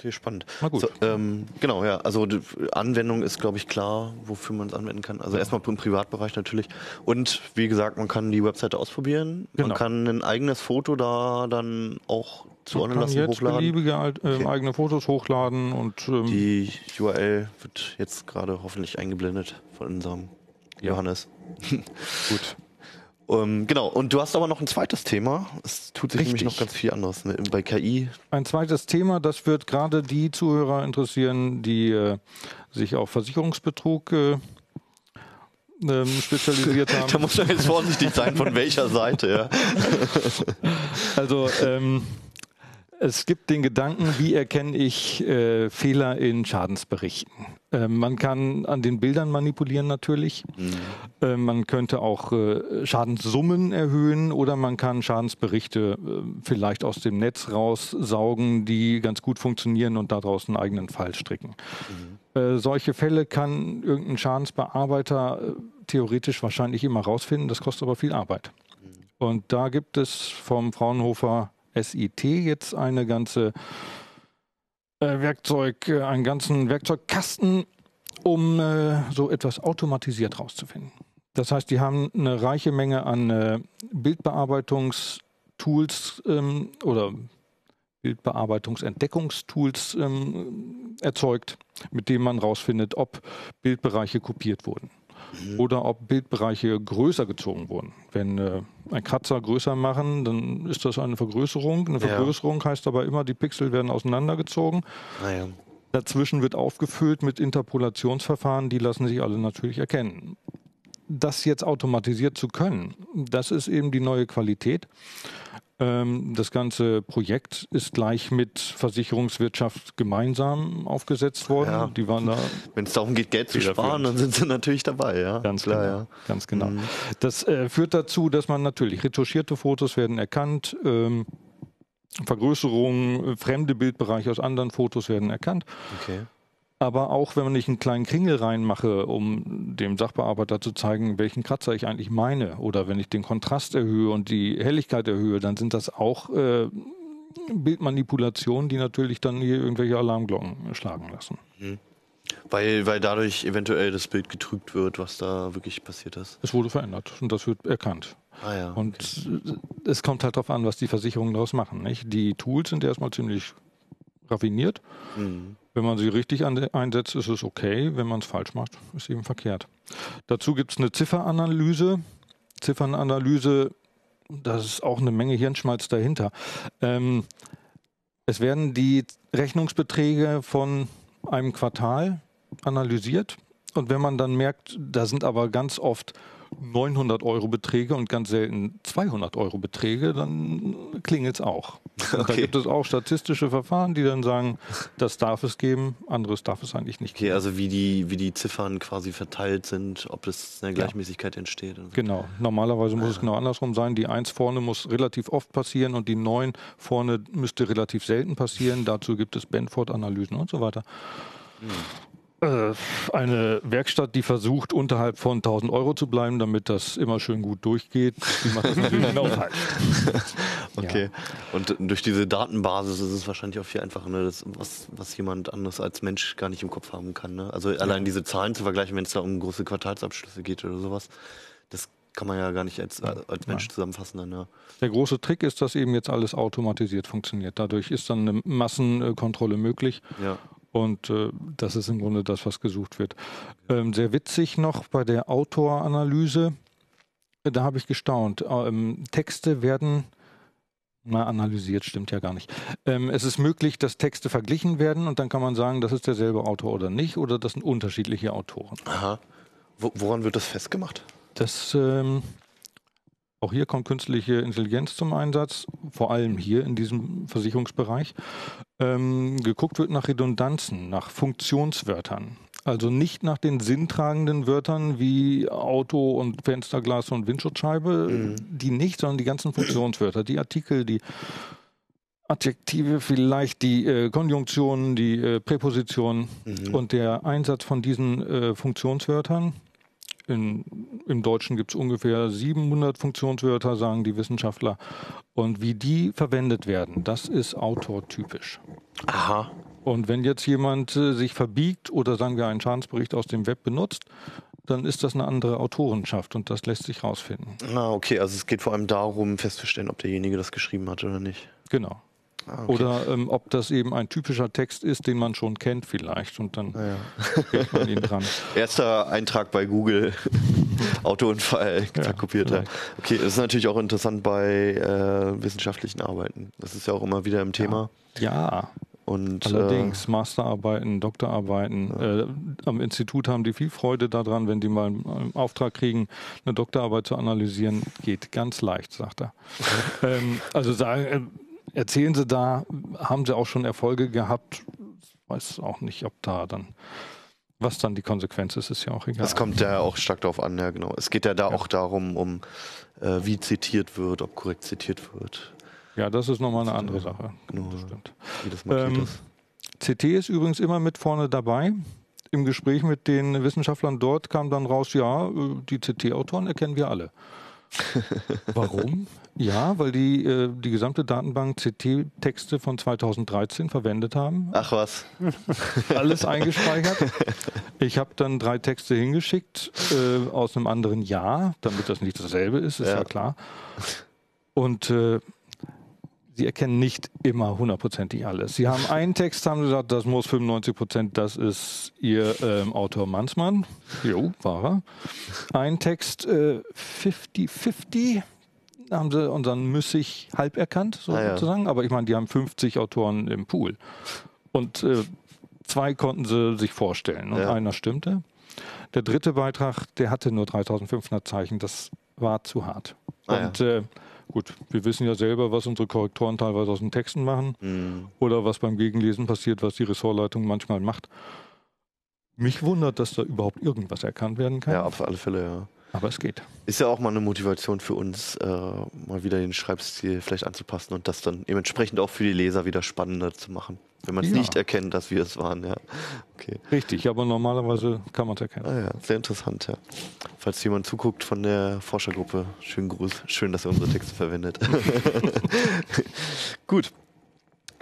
Okay, spannend. Na gut. So, ähm, genau, ja. Also die Anwendung ist, glaube ich, klar, wofür man es anwenden kann. Also erstmal im Privatbereich natürlich. Und wie gesagt, man kann die Webseite ausprobieren. Man Genau. kann ein eigenes Foto da dann auch Man kann lassen, jetzt hochladen. beliebige äh, Okay. eigene Fotos hochladen und ähm, Die URL wird jetzt gerade hoffentlich eingeblendet von unserem Ja. Johannes. gut. Ähm, genau, und du hast aber noch ein zweites Thema. Es tut sich nämlich Richtig. noch ganz viel anderes. Ne? Bei KI. Ein zweites Thema, das wird gerade die Zuhörer interessieren, die äh, sich auf Versicherungsbetrug äh, ähm, spezialisiert (laughs) Da haben. muss man jetzt vorsichtig sein, von welcher Seite, ja. (laughs) Also ähm, es gibt den Gedanken, wie erkenne ich äh, Fehler in Schadensberichten. Ähm, man kann an den Bildern manipulieren natürlich. Äh, man könnte auch äh, Schadenssummen erhöhen oder man kann Schadensberichte äh, vielleicht aus dem Netz raussaugen, die ganz gut funktionieren und daraus einen eigenen Fall stricken. Äh, solche Fälle kann irgendein Schadensbearbeiter äh, theoretisch wahrscheinlich immer rausfinden. Das kostet aber viel Arbeit. Und da gibt es vom Fraunhofer SIT jetzt eine ganze äh, Werkzeug, äh, einen ganzen Werkzeugkasten, um äh, so etwas automatisiert rauszufinden. Das heißt, die haben eine reiche Menge an äh, Bildbearbeitungstools ähm, oder Bildbearbeitungsentdeckungstools ähm, erzeugt, mit denen man rausfindet, ob Bildbereiche kopiert wurden oder ob Bildbereiche größer gezogen wurden. Wenn äh, ein Kratzer größer machen, dann ist das eine Vergrößerung. Eine Ja. Vergrößerung heißt aber immer, die Pixel werden auseinandergezogen. Naja. Dazwischen wird aufgefüllt mit Interpolationsverfahren, die lassen sich alle natürlich erkennen. Das jetzt automatisiert zu können, das ist eben die neue Qualität. Ähm, Das ganze Projekt ist gleich mit Versicherungswirtschaft gemeinsam aufgesetzt worden. Ja. Die waren da Wenn es darum geht, Geld zu sparen, dann sind sie natürlich dabei, ja. Ganz Klar, genau. ja. Ganz genau. Mhm. Das äh, führt dazu, dass man natürlich retuschierte Fotos werden erkannt, ähm, Vergrößerungen, äh, fremde Bildbereiche aus anderen Fotos werden erkannt. Okay. Aber auch wenn man nicht einen kleinen Kringel reinmache, um dem Sachbearbeiter zu zeigen, welchen Kratzer ich eigentlich meine, oder wenn ich den Kontrast erhöhe und die Helligkeit erhöhe, dann sind das auch äh, Bildmanipulationen, die natürlich dann hier irgendwelche Alarmglocken schlagen lassen. Weil, weil dadurch eventuell das Bild getrügt wird, was da wirklich passiert ist. Es wurde verändert und das wird erkannt. Ah ja. Und äh, es kommt halt darauf an, was die Versicherungen daraus machen. Nicht? Die Tools sind erstmal ziemlich raffiniert. Mhm. Wenn man sie richtig einsetzt, ist es okay. Wenn man es falsch macht, ist eben verkehrt. Dazu gibt es eine Zifferanalyse. Ziffernanalyse, da ist auch eine Menge Hirnschmalz dahinter. Ähm, es werden die Rechnungsbeträge von einem Quartal analysiert. Und wenn man dann merkt, da sind aber ganz oft 900 Euro Beträge und ganz selten 200 Euro Beträge, dann klingelt es auch. Und Da Okay. gibt es auch statistische Verfahren, die dann sagen, das darf es geben, anderes darf es eigentlich nicht Okay, geben. also wie die, wie die Ziffern quasi verteilt sind, ob das eine Gleichmäßigkeit entsteht. und so. Genau, normalerweise muss es genau andersrum sein. Die 1 vorne muss relativ oft passieren und die 9 vorne müsste relativ selten passieren. Dazu gibt es Benford-Analysen und so weiter. Äh, Eine Werkstatt, die versucht, unterhalb von 1000 Euro zu bleiben, damit das immer schön gut durchgeht, die macht das natürlich genau falsch. (laughs) Okay. Und durch diese Datenbasis ist es wahrscheinlich auch viel einfacher, ne, das, was, was jemand anderes als Mensch gar nicht im Kopf haben kann. Ne? Also allein diese Zahlen zu vergleichen, wenn es da um große Quartalsabschlüsse geht oder sowas, das kann man ja gar nicht als, als Mensch zusammenfassen. Dann, ja. Der große Trick ist, dass eben jetzt alles automatisiert funktioniert. Dadurch ist dann eine Massenkontrolle möglich. Ja. Und äh, das ist im Grunde das, was gesucht wird. Ähm, sehr witzig noch bei der Autoranalyse, äh, da habe ich gestaunt. Ähm, Texte werden, na, analysiert stimmt ja gar nicht. Ähm, es ist möglich, dass Texte verglichen werden und dann kann man sagen, das ist derselbe Autor oder nicht, oder das sind unterschiedliche Autoren. Aha. Wo, woran wird das festgemacht? Das, ähm, auch hier kommt künstliche Intelligenz zum Einsatz, vor allem hier in diesem Versicherungsbereich. Ähm, geguckt wird nach Redundanzen, nach Funktionswörtern. Also nicht nach den sinntragenden Wörtern wie Auto und Fensterglas und Windschutzscheibe, die nicht, sondern die ganzen Funktionswörter, die Artikel, die Adjektive, vielleicht die äh, Konjunktionen, die äh, Präpositionen und der Einsatz von diesen äh, Funktionswörtern. In, Im Deutschen gibt es ungefähr 700 Funktionswörter, sagen die Wissenschaftler. Und wie die verwendet werden, das ist autortypisch. Aha. Und wenn jetzt jemand äh, sich verbiegt oder sagen wir einen Schadensbericht aus dem Web benutzt, dann ist das eine andere Autorenschaft und das lässt sich rausfinden. Ah, okay. Also es geht vor allem darum, festzustellen, ob derjenige das geschrieben hat oder nicht. Genau. Ah, okay. Oder ähm, ob das eben ein typischer Text ist, den man schon kennt vielleicht und dann kriegt man ihn dran. (laughs) Erster Eintrag bei Google. (laughs) Autounfall, ja, kopiert. Ja. Okay, das ist natürlich auch interessant bei äh, wissenschaftlichen Arbeiten. Das ist ja auch immer wieder im Thema. Ja. Und, Allerdings, äh, Masterarbeiten, Doktorarbeiten. Ja. Äh, am Institut haben die viel Freude daran, wenn die mal einen Auftrag kriegen, eine Doktorarbeit zu analysieren. Geht ganz leicht, sagt er. (laughs) ähm, also sagen, äh, erzählen Sie da, haben Sie auch schon Erfolge gehabt? Ich weiß auch nicht, ob da dann, was dann die Konsequenz ist, ist ja auch egal. Das kommt ja auch stark darauf an, ja genau. Es geht ja da ja. auch darum, um äh, wie zitiert wird, ob korrekt zitiert wird. Ja, das ist nochmal eine andere Sache. Genau, das stimmt. Wie das markiert ähm, ist. CT ist übrigens immer mit vorne dabei. Im Gespräch mit den Wissenschaftlern dort kam dann raus, ja, äh, die CT-Autoren erkennen wir alle. (laughs) Warum? Ja, weil die äh, die gesamte Datenbank CT-Texte von 2013 verwendet haben. Ach was. (laughs) Alles eingespeichert. Ich habe dann drei Texte hingeschickt äh, aus einem anderen Jahr, damit das nicht dasselbe ist, ist ja, ja klar. Und äh, sie erkennen nicht immer hundertprozentig alles. Sie haben einen Text, haben gesagt, das muss 95 Prozent, das ist ihr ähm, Autor Mansmann. Jo, war er. Ein Text 50-50. Äh, haben sie unseren Müssig halb erkannt, so ah, ja. sozusagen. Aber ich meine, die haben 50 Autoren im Pool. Und äh, zwei konnten sie sich vorstellen und ja. einer stimmte. Der dritte Beitrag, der hatte nur 3500 Zeichen. Das war zu hart. Ah, und äh, Gut, wir wissen ja selber, was unsere Korrektoren teilweise aus den Texten machen mhm. oder was beim Gegenlesen passiert, was die Ressortleitung manchmal macht. Mich wundert, dass da überhaupt irgendwas erkannt werden kann. Ja, auf alle Fälle, ja. Aber es geht. Ist ja auch mal eine Motivation für uns, äh, mal wieder den Schreibstil vielleicht anzupassen und das dann entsprechend auch für die Leser wieder spannender zu machen. Wenn man es ja. nicht erkennt, dass wir es waren, ja. Okay. Richtig, aber normalerweise kann man es erkennen. Ah ja, sehr interessant, ja. Falls jemand zuguckt von der Forschergruppe, schönen Gruß. Schön, dass ihr unsere Texte verwendet. (laughs) Gut.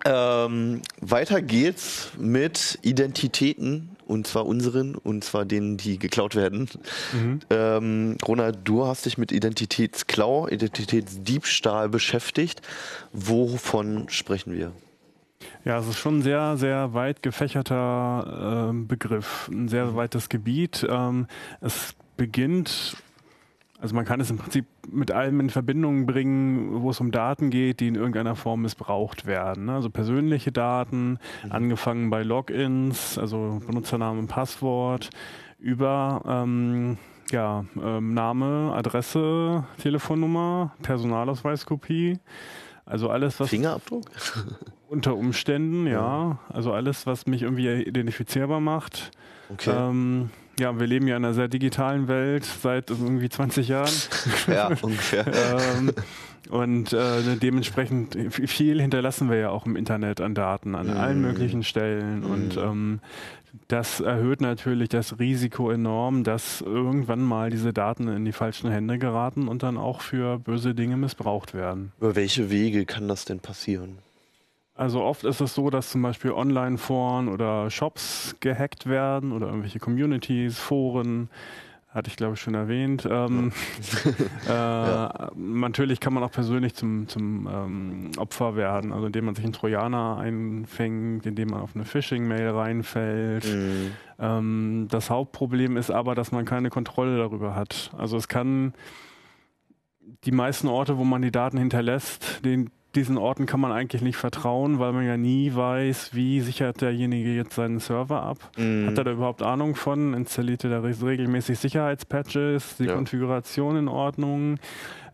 Ähm, weiter geht's mit Identitäten und zwar unseren und zwar denen, die geklaut werden. Mhm. Ähm, Ronald, du hast dich mit Identitätsklau, Identitätsdiebstahl beschäftigt. Wovon sprechen wir? Ja, es ist schon ein sehr, sehr weit gefächerter ähm, Begriff, ein sehr weites Gebiet. Ähm, es beginnt, also man kann es im Prinzip mit allem in Verbindung bringen, wo es um Daten geht, die in irgendeiner Form missbraucht werden. ne? Also persönliche Daten, angefangen bei Logins, also Benutzername und Passwort, über ähm, ja, ähm, Name, Adresse, Telefonnummer, Personalausweiskopie. Also alles, was Fingerabdruck? (laughs) unter Umständen, ja. Also alles, was mich irgendwie identifizierbar macht. Okay. Ähm, ja, wir leben ja in einer sehr digitalen Welt seit irgendwie 20 Jahren. (laughs) ja, ungefähr. ähm, und äh, dementsprechend viel hinterlassen wir ja auch im Internet an Daten an allen möglichen Stellen. Und ähm, das erhöht natürlich das Risiko enorm, dass irgendwann mal diese Daten in die falschen Hände geraten und dann auch für böse Dinge missbraucht werden. Über welche Wege kann das denn passieren? Also oft ist es so, dass zum Beispiel Online-Foren oder Shops gehackt werden oder irgendwelche Communities, Foren, hatte ich glaube ich schon erwähnt. Ähm, (laughs) (laughs) äh, Natürlich kann man auch persönlich zum, zum ähm, Opfer werden, also indem man sich einen Trojaner einfängt, indem man auf eine Phishing-Mail reinfällt. Mhm. Ähm, das Hauptproblem ist aber, dass man keine Kontrolle darüber hat. Also es kann die meisten Orte, wo man die Daten hinterlässt, den, diesen Orten kann man eigentlich nicht vertrauen, weil man ja nie weiß, wie sichert derjenige jetzt seinen Server ab. Mhm. Hat er da überhaupt Ahnung von? Installiert er da regelmäßig Sicherheitspatches, die Ja. Konfiguration in Ordnung,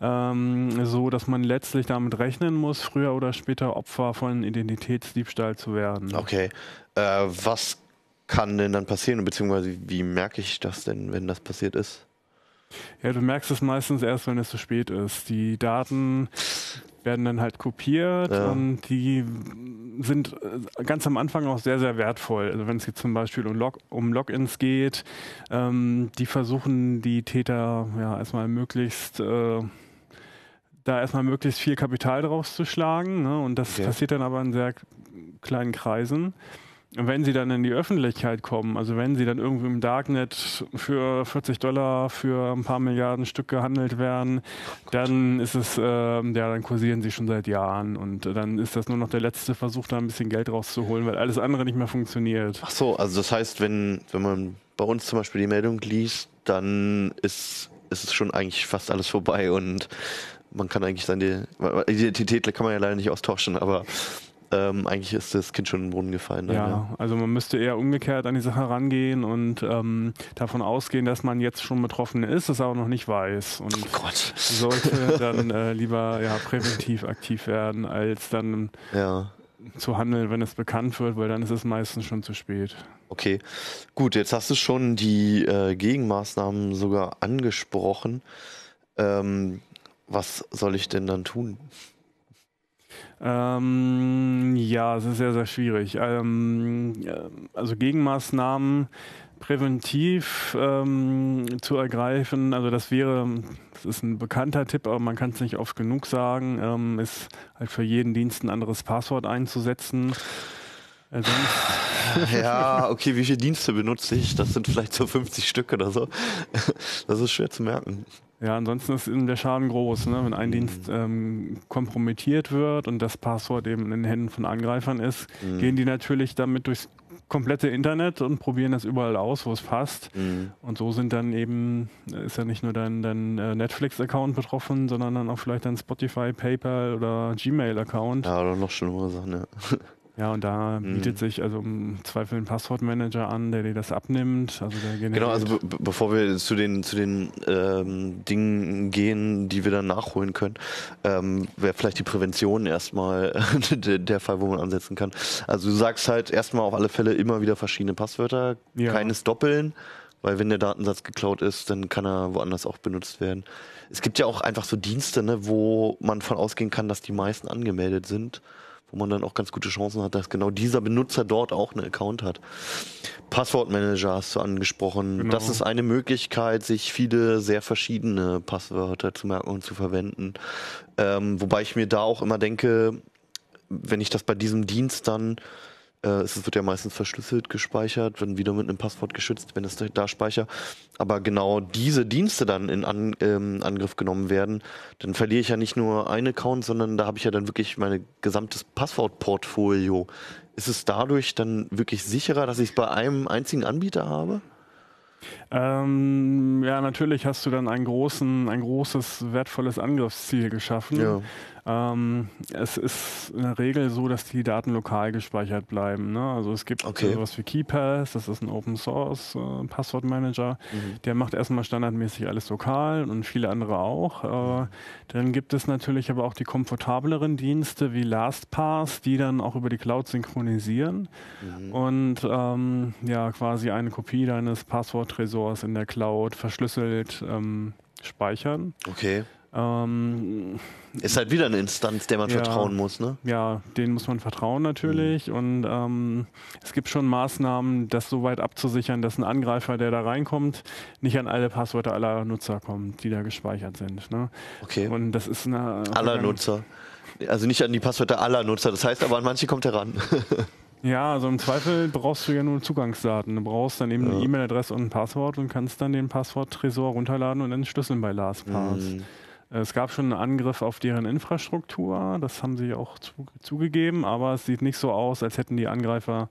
ähm, so dass man letztlich damit rechnen muss, früher oder später Opfer von Identitätsdiebstahl zu werden. Okay. Äh, was kann denn dann passieren, beziehungsweise wie merke ich das denn, wenn das passiert ist? Ja, du merkst es meistens erst, wenn es zu spät ist. Die Daten werden dann halt kopiert Ja. und die sind äh, ganz am Anfang auch sehr, sehr wertvoll. Also wenn es jetzt zum Beispiel um, Log um Logins geht, ähm, die versuchen die Täter ja erstmal möglichst äh, da erstmal möglichst viel Kapital draus zu schlagen. Ne? Und das Okay. passiert dann aber in sehr kleinen Kreisen. Wenn sie dann in die Öffentlichkeit kommen, also wenn sie dann irgendwie im Darknet für 40 Dollar für ein paar Milliarden Stück gehandelt werden, dann ist es, ähm, ja, dann kursieren sie schon seit Jahren und äh, dann ist das nur noch der letzte Versuch, da ein bisschen Geld rauszuholen, weil alles andere nicht mehr funktioniert. Ach so, also das heißt, wenn, wenn man bei uns zum Beispiel die Meldung liest, dann ist, ist es schon eigentlich fast alles vorbei und man kann eigentlich seine Identität kann man ja leider nicht austauschen, aber ähm, eigentlich ist das Kind schon in den Brunnen gefallen. dann, Ja, also man müsste eher umgekehrt an die Sache rangehen und ähm, davon ausgehen, dass man jetzt schon betroffen ist, es aber noch nicht weiß. Und Oh Gott. sollte (laughs) dann äh, lieber ja, präventiv aktiv werden, als dann Ja. zu handeln, wenn es bekannt wird, weil dann ist es meistens schon zu spät. Okay, gut, jetzt hast du schon die äh, Gegenmaßnahmen sogar angesprochen. Ähm, was soll ich denn dann tun? Ähm, ja, es ist sehr, sehr schwierig. Ähm, ja, also Gegenmaßnahmen präventiv ähm, zu ergreifen, also das wäre, das ist ein bekannter Tipp, aber man kann es nicht oft genug sagen, ähm, ist halt für jeden Dienst ein anderes Passwort einzusetzen. Also, Ja, okay, wie viele Dienste benutze ich? Das sind vielleicht so 50 Stück oder so. Das ist schwer zu merken. Ja, ansonsten ist eben der Schaden groß. Ne? Wenn ein Dienst ähm, kompromittiert wird und das Passwort eben in den Händen von Angreifern ist, gehen die natürlich damit durchs komplette Internet und probieren das überall aus, wo es passt. Mhm. Und so sind dann eben, ist ja nicht nur dein, dein äh, Netflix-Account betroffen, sondern dann auch vielleicht dein Spotify, PayPal oder Gmail-Account. Ja. Ja, oder noch schlimmere Sachen, ja. (laughs) und da bietet sich also im Zweifel ein Passwortmanager an, der dir das abnimmt. Also. Genau, also be- bevor wir zu den zu den ähm, Dingen gehen, die wir dann nachholen können, ähm, wäre vielleicht die Prävention erstmal (laughs) der, der Fall, wo man ansetzen kann. Also du sagst halt erstmal auf alle Fälle immer wieder verschiedene Passwörter, Ja. keines Doppeln, weil wenn der Datensatz geklaut ist, dann kann er woanders auch benutzt werden. Es gibt ja auch einfach so Dienste, ne, wo man von ausgehen kann, dass die meisten angemeldet sind, wo man dann auch ganz gute Chancen hat, dass genau dieser Benutzer dort auch einen Account hat. Passwortmanager hast du angesprochen. Genau. Das ist eine Möglichkeit, sich viele sehr verschiedene Passwörter zu merken und zu verwenden. Ähm, wobei ich mir da auch immer denke, wenn ich das bei diesem Dienst dann, es wird ja meistens verschlüsselt gespeichert, wird wieder mit einem Passwort geschützt, wenn es da, da speicher, aber genau diese Dienste dann in An, ähm, Angriff genommen werden, dann verliere ich ja nicht nur einen Account, sondern da habe ich ja dann wirklich mein gesamtes Passwortportfolio. Ist es dadurch dann wirklich sicherer, dass ich es bei einem einzigen Anbieter habe? Ähm, ja, natürlich hast du dann einen großen, ein großes, wertvolles Angriffsziel geschaffen. Ja. Ähm, es ist in der Regel so, dass die Daten lokal gespeichert bleiben. Ne? Also es gibt Okay. sowas wie KeyPass, das ist ein Open Source äh, Passwortmanager. Der macht erstmal standardmäßig alles lokal und viele andere auch. Äh, dann gibt es natürlich aber auch die komfortableren Dienste wie LastPass, die dann auch über die Cloud synchronisieren und ähm, ja quasi eine Kopie deines Passworttresors in der Cloud verschlüsselt ähm, speichern. Okay. Ähm, Ist halt wieder eine Instanz, der man Ja. vertrauen muss, ne? ja, denen muss man vertrauen natürlich. Und ähm, es gibt schon Maßnahmen, das so weit abzusichern, dass ein Angreifer, der da reinkommt, nicht an alle Passwörter aller Nutzer kommt, die da gespeichert sind. Ne? Okay. Und das ist eine aller Nutzer. Also nicht an die Passwörter aller Nutzer. Das heißt aber, an manche kommt er ran. (laughs) Ja, also im Zweifel brauchst du ja nur Zugangsdaten. Du brauchst dann eben eine E-Mail-Adresse und ein Passwort und kannst dann den Passworttresor runterladen und entschlüsseln bei LastPass. Mhm. Es gab schon einen Angriff auf deren Infrastruktur, das haben sie auch zu, zugegeben, aber es sieht nicht so aus, als hätten die Angreifer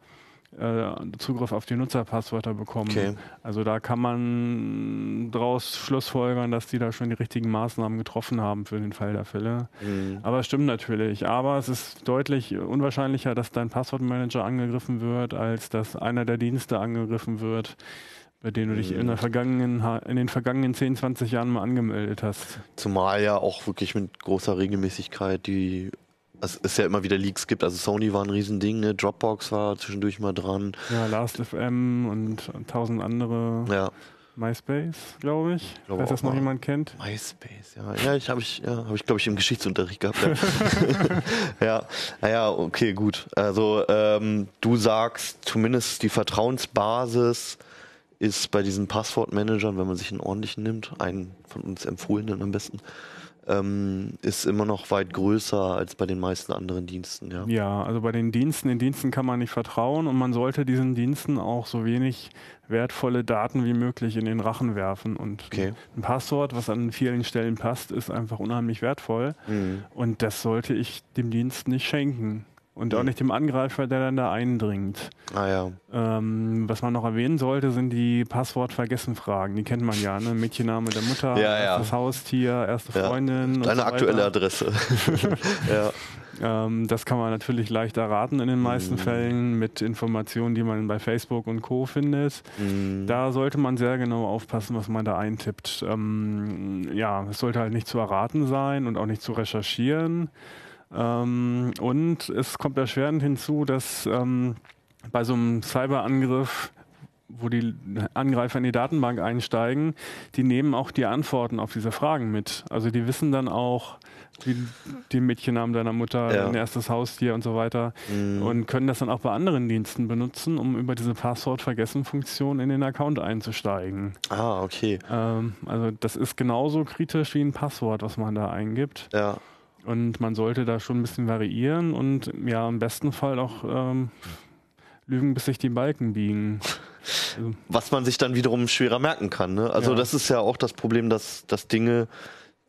äh, Zugriff auf die Nutzerpasswörter bekommen. Okay. Also da kann man daraus schlussfolgern, dass die da schon die richtigen Maßnahmen getroffen haben für den Fall der Fälle. Mhm. Aber es stimmt natürlich. Aber es ist deutlich unwahrscheinlicher, dass dein Passwortmanager angegriffen wird, als dass einer der Dienste angegriffen wird, bei denen du dich in, der vergangenen, Ha- in den vergangenen 10, 20 Jahren mal angemeldet hast. Zumal ja auch wirklich mit großer Regelmäßigkeit die es ist ja immer wieder Leaks gibt. Also Sony war ein Riesending, ne? Dropbox war zwischendurch mal dran. Ja, Last.fm und tausend andere. Ja, MySpace, glaube ich. glaube Falls das noch jemand kennt. MySpace, ja. Ja, ich habe ich, ja, habe ich, glaube ich, im Geschichtsunterricht gehabt. Ja, (laughs) ja. naja, okay, gut. Also ähm, du sagst, zumindest die Vertrauensbasis ist bei diesen Passwortmanagern, wenn man sich einen ordentlichen nimmt, einen von uns empfohlenen am besten, ähm, ist immer noch weit größer als bei den meisten anderen Diensten, ja. Ja, also bei den Diensten, den Diensten kann man nicht vertrauen und man sollte diesen Diensten auch so wenig wertvolle Daten wie möglich in den Rachen werfen. Und Okay. ein Passwort, was an vielen Stellen passt, ist einfach unheimlich wertvoll. Mhm. Und das sollte ich dem Dienst nicht schenken. Und auch Mhm. nicht dem Angreifer, der dann da eindringt. Ah ja. Ähm, was man noch erwähnen sollte, sind die Passwort-Vergessen-Fragen. Die kennt man ja, ne? Mädchenname der Mutter, Ja, ja. erstes Haustier, erste. Freundin. und Deine so aktuelle. Adresse. (laughs) ja. Ähm, das kann man natürlich leicht erraten in den meisten Mhm. Fällen mit Informationen, die man bei Facebook und Co. findet. Mhm. Da sollte man sehr genau aufpassen, was man da eintippt. Ähm, ja, es sollte halt nicht zu erraten sein und auch nicht zu recherchieren. Ähm, und es kommt erschwerend hinzu, dass ähm, bei so einem Cyberangriff wo die Angreifer in die Datenbank einsteigen, die nehmen auch die Antworten auf diese Fragen mit. Also die wissen dann auch, wie die Mädchennamen deiner Mutter, Ja. dein erstes Haustier und so weiter Mhm. und können das dann auch bei anderen Diensten benutzen, um über diese Passwort-Vergessen-Funktion in den Account einzusteigen. Ah, okay. Ähm, also das ist genauso kritisch wie ein Passwort, was man da eingibt. Ja. Und man sollte da schon ein bisschen variieren und ja, im besten Fall auch ähm, lügen, bis sich die Balken biegen. Also, was man sich dann wiederum schwerer merken kann. Ne? Also Ja. das ist ja auch das Problem, dass, dass Dinge,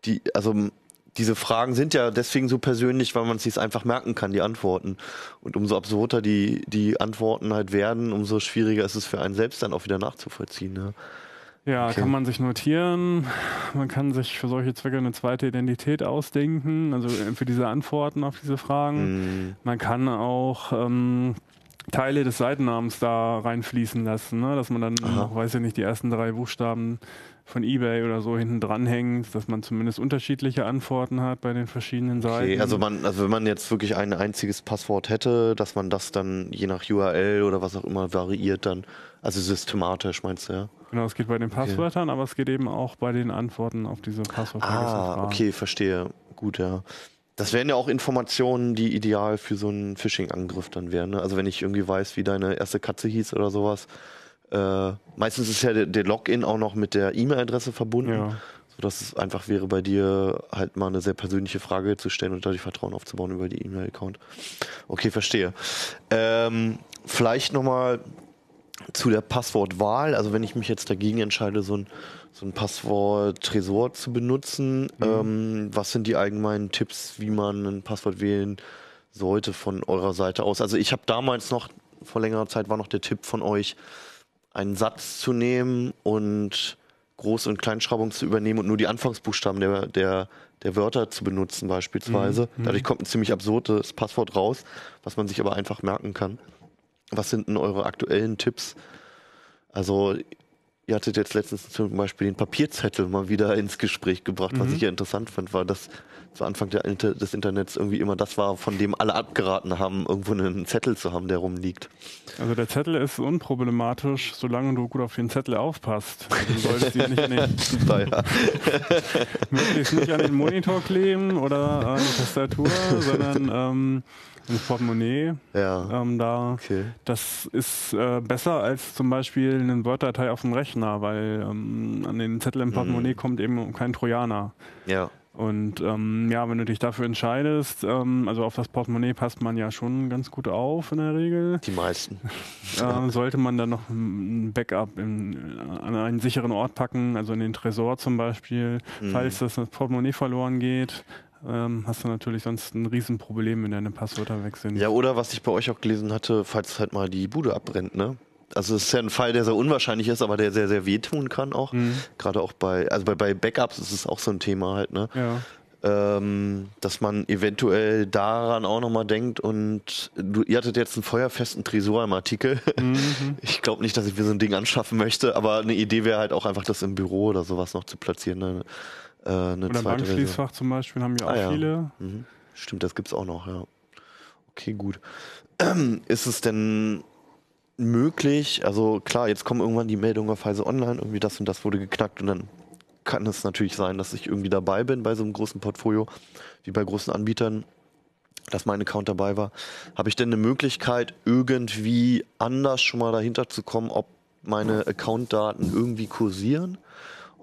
die, also diese Fragen sind ja deswegen so persönlich, weil man es sich einfach merken kann, die Antworten. Und umso absurder die, die Antworten halt werden, umso schwieriger ist es für einen selbst dann auch wieder nachzuvollziehen. Ne? Ja, Okay. kann man sich notieren. Man kann sich für solche Zwecke eine zweite Identität ausdenken, also für diese Antworten auf diese Fragen. Mhm. Man kann auch ähm, Teile des Seitennamens da reinfließen lassen, ne? dass man dann, Aha. weiß ich nicht, die ersten drei Buchstaben von eBay oder so hinten dranhängt, dass man zumindest unterschiedliche Antworten hat bei den verschiedenen Seiten. Okay, also man, also wenn man jetzt wirklich ein einziges Passwort hätte, dass man das dann je nach URL oder was auch immer variiert dann, also systematisch meinst du, ja? Genau, es geht bei den Passwörtern, aber es geht eben auch bei den Antworten auf diese Ah, Passwortvergessensfragen. okay, verstehe. Gut, ja. Das wären ja auch Informationen, die ideal für so einen Phishing-Angriff dann wären. Ne? Also wenn ich irgendwie weiß, wie deine erste Katze hieß oder sowas. Äh, meistens ist ja der, der Login auch noch mit der E-Mail-Adresse verbunden. Ja. sodass es einfach wäre, bei dir halt mal eine sehr persönliche Frage zu stellen und dadurch Vertrauen aufzubauen über die E-Mail-Account. Okay, verstehe. Ähm, vielleicht nochmal zu der Passwortwahl. Also wenn ich mich jetzt dagegen entscheide, so ein, so ein Passwort-Tresor zu benutzen, ähm, was sind die allgemeinen Tipps, wie man ein Passwort wählen sollte von eurer Seite aus? Also ich habe damals noch, vor längerer Zeit war noch der Tipp von euch, einen Satz zu nehmen und Groß- und Kleinschreibung zu übernehmen und nur die Anfangsbuchstaben der, der, der Wörter zu benutzen beispielsweise. Dadurch kommt ein ziemlich absurdes Passwort raus, was man sich aber einfach merken kann. Was sind denn eure aktuellen Tipps? Also, ihr hattet jetzt letztens zum Beispiel den Papierzettel mal wieder ins Gespräch gebracht, was ich ja interessant fand, weil das zu Anfang Inter des Internets irgendwie immer das war, von dem alle abgeraten haben, irgendwo einen Zettel zu haben, der rumliegt. Also der Zettel ist unproblematisch, solange du gut auf den Zettel aufpasst. Also Du solltest ihn nicht, an den, Super, ja. (laughs) möglichst nicht an den Monitor kleben oder an die Tastatur, sondern ähm, ins Portemonnaie. Ja, Ähm, da okay. Das ist äh, besser als zum Beispiel eine Word-Datei auf dem Rechner, weil ähm, an den Zettel im Portemonnaie kommt eben kein Trojaner. Ja, Und ähm, ja, wenn du dich dafür entscheidest, ähm, also auf das Portemonnaie passt man ja schon ganz gut auf in der Regel, die meisten. (laughs) äh, sollte man dann noch ein Backup in, an einen sicheren Ort packen, also in den Tresor zum Beispiel, falls das Portemonnaie verloren geht. Ähm, hast du natürlich sonst ein Riesenproblem, wenn deine Passwörter weg sind. Ja, oder was ich bei euch auch gelesen hatte, falls halt mal die Bude abbrennt, ne? Also es ist ja ein Fall, der sehr unwahrscheinlich ist, aber der sehr, sehr wehtun kann auch. Gerade auch bei, also bei, bei Backups ist es auch so ein Thema halt, ne? Ja. ähm, dass man eventuell daran auch nochmal denkt und du, ihr hattet jetzt einen feuerfesten Tresor im Artikel. (laughs) Ich glaube nicht, dass ich mir so ein Ding anschaffen möchte, aber eine Idee wäre halt auch einfach, das im Büro oder sowas noch zu platzieren. Ne? Äh, eine Oder zweite Version. Bankschließfach zum Beispiel haben ja auch Ah, ja. viele. Mhm. Stimmt, das gibt's auch noch, ja. Okay, gut. (clears throat) Ist es denn möglich, also klar, jetzt kommen irgendwann die Meldungen auf Heise Online, irgendwie das und das wurde geknackt und dann kann es natürlich sein, dass ich irgendwie dabei bin bei so einem großen Portfolio, wie bei großen Anbietern, dass mein Account dabei war. Habe ich denn eine Möglichkeit, irgendwie anders schon mal dahinter zu kommen, ob meine Accountdaten irgendwie kursieren?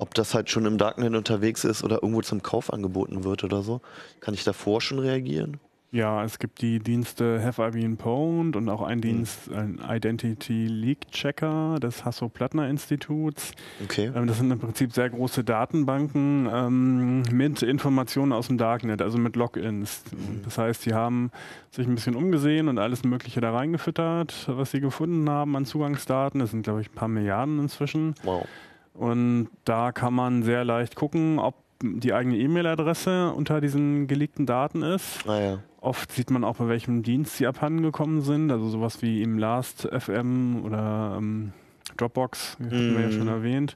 Ob das halt schon im Darknet unterwegs ist oder irgendwo zum Kauf angeboten wird oder so? Kann ich davor schon reagieren? Ja, es gibt die Dienste Have I Been Pwned und auch einen Dienst, ein Identity Leak Checker des Hasso-Plattner-Instituts. Okay. Ähm, das sind im Prinzip sehr große Datenbanken ähm, mit Informationen aus dem Darknet, also mit Logins. Das heißt, die haben sich ein bisschen umgesehen und alles Mögliche da reingefüttert, was sie gefunden haben an Zugangsdaten. Das sind, glaube ich, ein paar Milliarden inzwischen. Wow. Und da kann man sehr leicht gucken, ob die eigene E-Mail-Adresse unter diesen geleakten Daten ist. Naja. Oft sieht man auch, bei welchem Dienst sie abhanden gekommen sind. Also sowas wie im Last.fm oder ähm, Dropbox, das hatten wir ja schon erwähnt.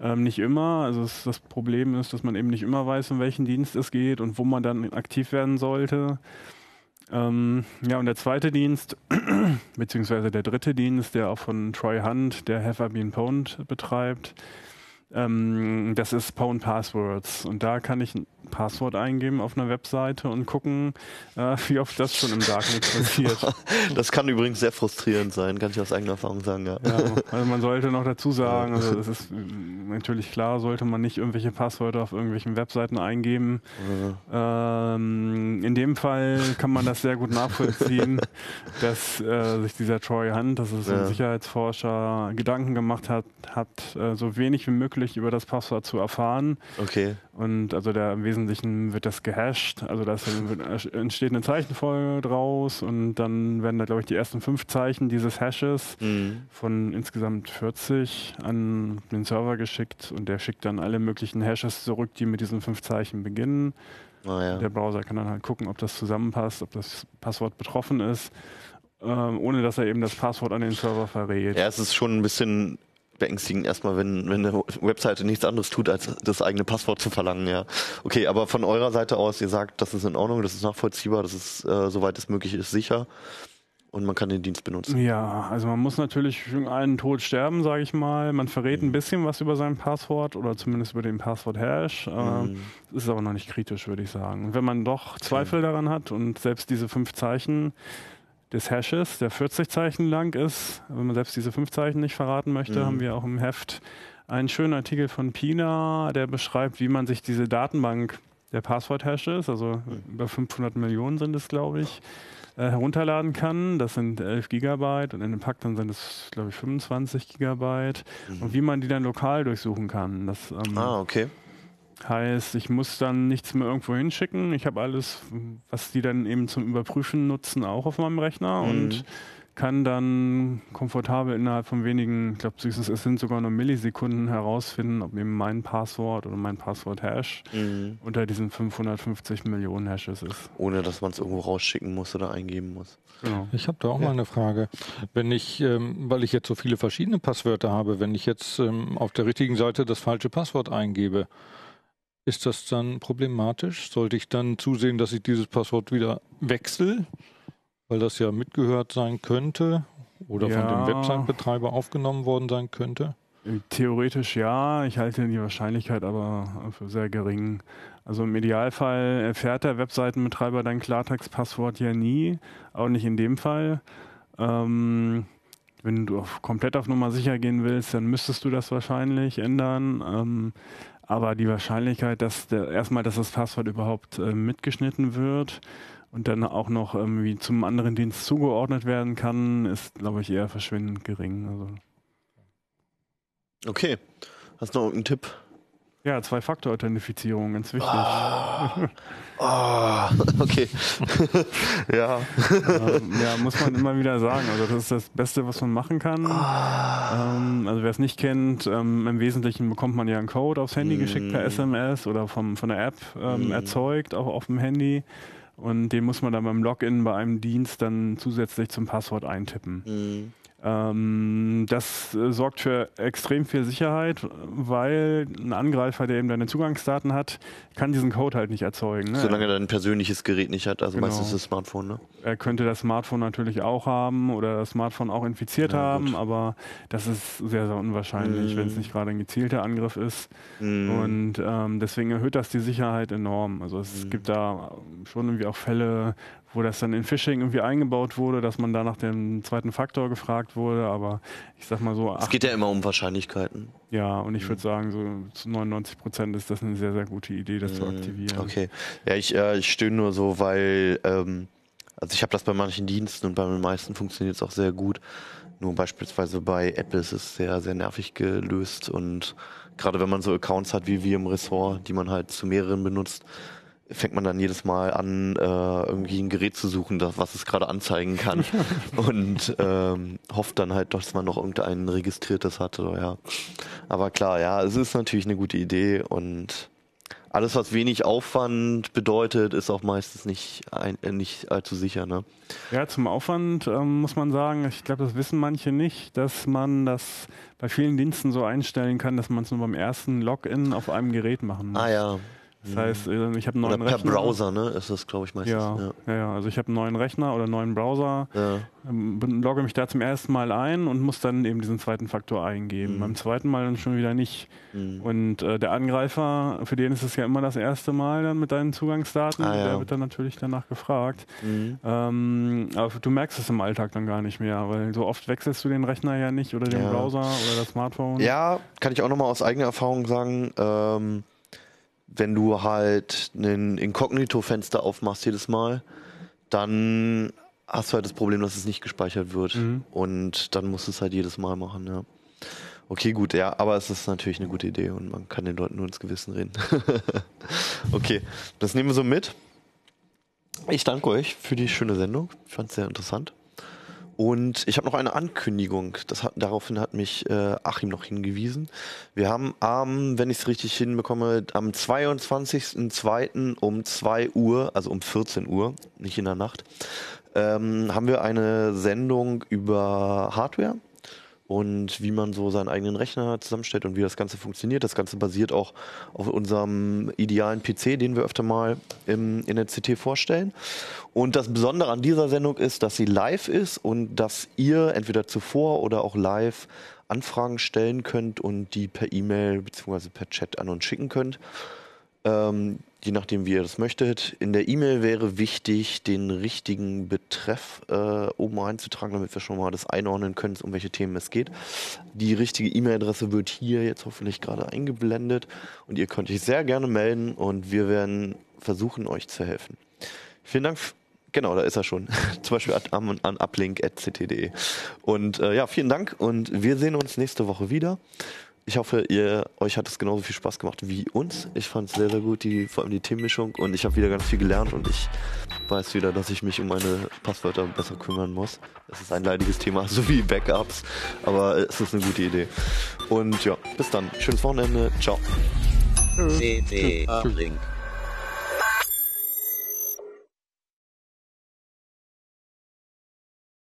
Ähm, nicht immer. Also es, das Problem ist, dass man eben nicht immer weiß, um welchen Dienst es geht und wo man dann aktiv werden sollte. Ähm, ja, und der zweite Dienst, (clears throat) beziehungsweise der dritte Dienst, der auch von Troy Hunt, der Have I Been Pwned betreibt, ähm, das ist Pwn Passwords. Und da kann ich ein Passwort eingeben auf einer Webseite und gucken, äh, (laughs) wie oft das schon im Darknet passiert. (laughs) Das kann übrigens sehr frustrierend sein, kann ich aus eigener Erfahrung sagen, ja. Ja, also man sollte noch dazu sagen, also es (laughs) ist äh, natürlich klar, sollte man nicht irgendwelche Passwörter auf irgendwelchen Webseiten eingeben. Ähm, in dem Fall kann man das sehr gut nachvollziehen, dass äh, sich dieser Troy Hunt, das ist Ja. ein Sicherheitsforscher, Gedanken gemacht hat, hat äh, so wenig wie möglich über das Passwort zu erfahren. Okay. Und also da im Wesentlichen wird das gehasht. Also da wird- entsteht eine Zeichenfolge draus und dann werden da, glaube ich, die ersten fünf Zeichen dieses Hashes Mhm. von insgesamt 40 an den Server geschickt und der schickt dann alle möglichen Hashes zurück, die mit diesen fünf Zeichen beginnen. Naja. Der Browser kann dann halt gucken, ob das zusammenpasst, ob das Passwort betroffen ist, ähm, ohne dass er eben das Passwort an den Server verrät. Ja, es ist schon ein bisschen beängstigend erstmal, wenn, wenn eine Webseite nichts anderes tut, als das eigene Passwort zu verlangen, ja. Okay, aber von eurer Seite aus, ihr sagt, das ist in Ordnung, das ist nachvollziehbar, das ist, äh, soweit es möglich ist, sicher und man kann den Dienst benutzen. Ja, also man muss natürlich einen Tod sterben, sage ich mal. Man verrät ein bisschen was über sein Passwort oder zumindest über den Passwort-Hash. Äh, Das ist aber noch nicht kritisch, würde ich sagen. Und wenn man doch Zweifel daran hat und selbst diese fünf Zeichen des Hashes, der 40 Zeichen lang ist, wenn man selbst diese fünf Zeichen nicht verraten möchte, haben wir auch im Heft einen schönen Artikel von Pina, der beschreibt, wie man sich diese Datenbank der Passwort-Hashes, also über 500 Millionen sind es, glaube ich, äh, herunterladen kann. Das sind 11 Gigabyte und in dem Pack dann sind es, glaube ich, 25 Gigabyte. Mhm. Und wie man die dann lokal durchsuchen kann. Das ähm, Ah, okay. Heißt, ich muss dann nichts mehr irgendwo hinschicken. Ich habe alles, was die dann eben zum Überprüfen nutzen, auch auf meinem Rechner Mhm. und kann dann komfortabel innerhalb von wenigen, ich glaube, es sind sogar nur Millisekunden herausfinden, ob eben mein Passwort oder mein Passwort-Hash Mhm. unter diesen 550 Millionen Hashes ist. Ohne dass man es irgendwo rausschicken muss oder eingeben muss. Genau. Ich habe da auch mal eine Frage. Wenn ich, ähm, weil ich jetzt so viele verschiedene Passwörter habe, wenn ich jetzt ähm, auf der richtigen Seite das falsche Passwort eingebe, ist das dann problematisch? Sollte ich dann zusehen, dass ich dieses Passwort wieder wechsle, weil das ja mitgehört sein könnte oder von Ja. dem Website-Betreiber aufgenommen worden sein könnte? Theoretisch ja, ich halte die Wahrscheinlichkeit aber für sehr gering. Also im Idealfall erfährt der Webseitenbetreiber dein Klartext-Passwort ja nie, auch nicht in dem Fall. Ähm, wenn du auf, komplett auf Nummer sicher gehen willst, dann müsstest du das wahrscheinlich ändern. Ähm, aber die Wahrscheinlichkeit, dass der, erstmal, dass das Passwort überhaupt äh, mitgeschnitten wird und dann auch noch irgendwie zum anderen Dienst zugeordnet werden kann, ist, glaube ich, eher verschwindend gering. Also Okay. Hast du noch irgendeinen Tipp? Ja, Zwei-Faktor-Authentifizierung, ganz wichtig. Ah, (laughs) okay. (laughs) ja. Ähm, ja, muss man immer wieder sagen. Also das ist das Beste, was man machen kann. Ähm, also wer es nicht kennt, ähm, im Wesentlichen bekommt man ja einen Code aufs Handy geschickt per SMS oder vom, von der App ähm, erzeugt, auch auf dem Handy. Und den muss man dann beim Login bei einem Dienst dann zusätzlich zum Passwort eintippen. Mhm. Ähm, das äh, sorgt für extrem viel Sicherheit, weil ein Angreifer, der eben deine Zugangsdaten hat, kann diesen Code halt nicht erzeugen. Ne? Solange er ein persönliches Gerät nicht hat, also Genau. meistens das Smartphone, ne? Er könnte das Smartphone natürlich auch haben oder das Smartphone auch infiziert Ja, haben, gut. aber das ist sehr, sehr unwahrscheinlich, Mm. wenn es nicht gerade ein gezielter Angriff ist. Mhm. Und ähm, deswegen erhöht das die Sicherheit enorm. Also es Mhm. gibt da schon irgendwie auch Fälle, wo das dann in Phishing irgendwie eingebaut wurde, dass man da nach dem zweiten Faktor gefragt wurde, aber ich sag mal so, Es geht ja immer um Wahrscheinlichkeiten. ja, und ich Mhm. würde sagen, so zu 99 Prozent ist das eine sehr, sehr gute Idee, das zu Mhm. aktivieren. Okay. Ja, ich, äh, ich stöhne nur so, weil, ähm, also ich habe das bei manchen Diensten und bei den meisten funktioniert es auch sehr gut. Nur beispielsweise bei Apple ist es sehr, sehr nervig gelöst und gerade wenn man so Accounts hat wie wir im Ressort, die man halt zu mehreren benutzt, fängt man dann jedes Mal an, äh, irgendwie ein Gerät zu suchen, das, was es gerade anzeigen kann (laughs) und ähm, hofft dann halt, dass man noch irgendein registriertes hat oder ja. Aber klar, ja, es ist natürlich eine gute Idee und alles, was wenig Aufwand bedeutet, ist auch meistens nicht, ein, äh, nicht allzu sicher. Ne? Ja, zum Aufwand ähm, muss man sagen, ich glaube, das wissen manche nicht, dass man das bei vielen Diensten so einstellen kann, dass man es nur beim ersten Login auf einem Gerät machen muss. Ah ja. Das heißt, äh, ich habe einen Oder neuen per Rechner. Browser, ne? Ist das, glaube ich, meistens. Ja, Ja. ja, also ich habe einen neuen Rechner oder einen neuen Browser, Ja. ähm, logge mich da zum ersten Mal ein und muss dann eben diesen zweiten Faktor eingeben. Mhm. Beim zweiten Mal dann schon wieder nicht. Mhm. Und äh, der Angreifer, für den ist es ja immer das erste Mal dann mit deinen Zugangsdaten, Ah, ja. der wird dann natürlich danach gefragt. Mhm. Ähm, aber du merkst es im Alltag dann gar nicht mehr, weil so oft wechselst du den Rechner ja nicht oder den. Browser oder das Smartphone. Ja, kann ich auch nochmal aus eigener Erfahrung sagen, ähm, wenn du halt ein Inkognito-Fenster aufmachst jedes Mal, dann hast du halt das Problem, dass es nicht gespeichert wird. Mhm. Und dann musst du es halt jedes Mal machen, ja. Okay, gut, ja, aber es ist natürlich eine gute Idee und man kann den Leuten nur ins Gewissen reden. (laughs) okay, das nehmen wir so mit. Ich danke euch für die schöne Sendung. Ich fand es sehr interessant. Und ich habe noch eine Ankündigung. Hat, daraufhin hat mich äh, Achim noch hingewiesen. Wir haben am, wenn ich es richtig hinbekomme, am 22.02. um 2 Uhr, also um 14 Uhr, nicht in der Nacht, ähm, haben wir eine Sendung über Hardware und wie man so seinen eigenen Rechner zusammenstellt und wie das Ganze funktioniert. Das Ganze basiert auch auf unserem idealen PC, den wir öfter mal im, in der CT vorstellen. Und das Besondere an dieser Sendung ist, dass sie live ist und dass ihr entweder zuvor oder auch live Anfragen stellen könnt und die per E-Mail bzw. per Chat an uns schicken könnt. Ähm, je nachdem, wie ihr das möchtet. In der E-Mail wäre wichtig, den richtigen Betreff äh, oben einzutragen, damit wir schon mal das einordnen können, um welche Themen es geht. Die richtige E-Mail-Adresse wird hier jetzt hoffentlich gerade eingeblendet und ihr könnt euch sehr gerne melden und wir werden versuchen, euch zu helfen. Vielen Dank. Genau, da ist er schon. (laughs) Zum Beispiel an, an uplink.ct.de. Und äh, ja, vielen Dank und wir sehen uns nächste Woche wieder. Ich hoffe, ihr, euch hat es genauso viel Spaß gemacht wie uns. Ich fand es sehr, sehr gut, die, vor allem die Themenmischung. Und ich habe wieder ganz viel gelernt und ich weiß wieder, dass ich mich um meine Passwörter besser kümmern muss. Es ist ein leidiges Thema, (laughs) so wie Backups. Aber es ist eine gute Idee. Und ja, bis dann. Schönes Wochenende. Ciao. CT Uplink.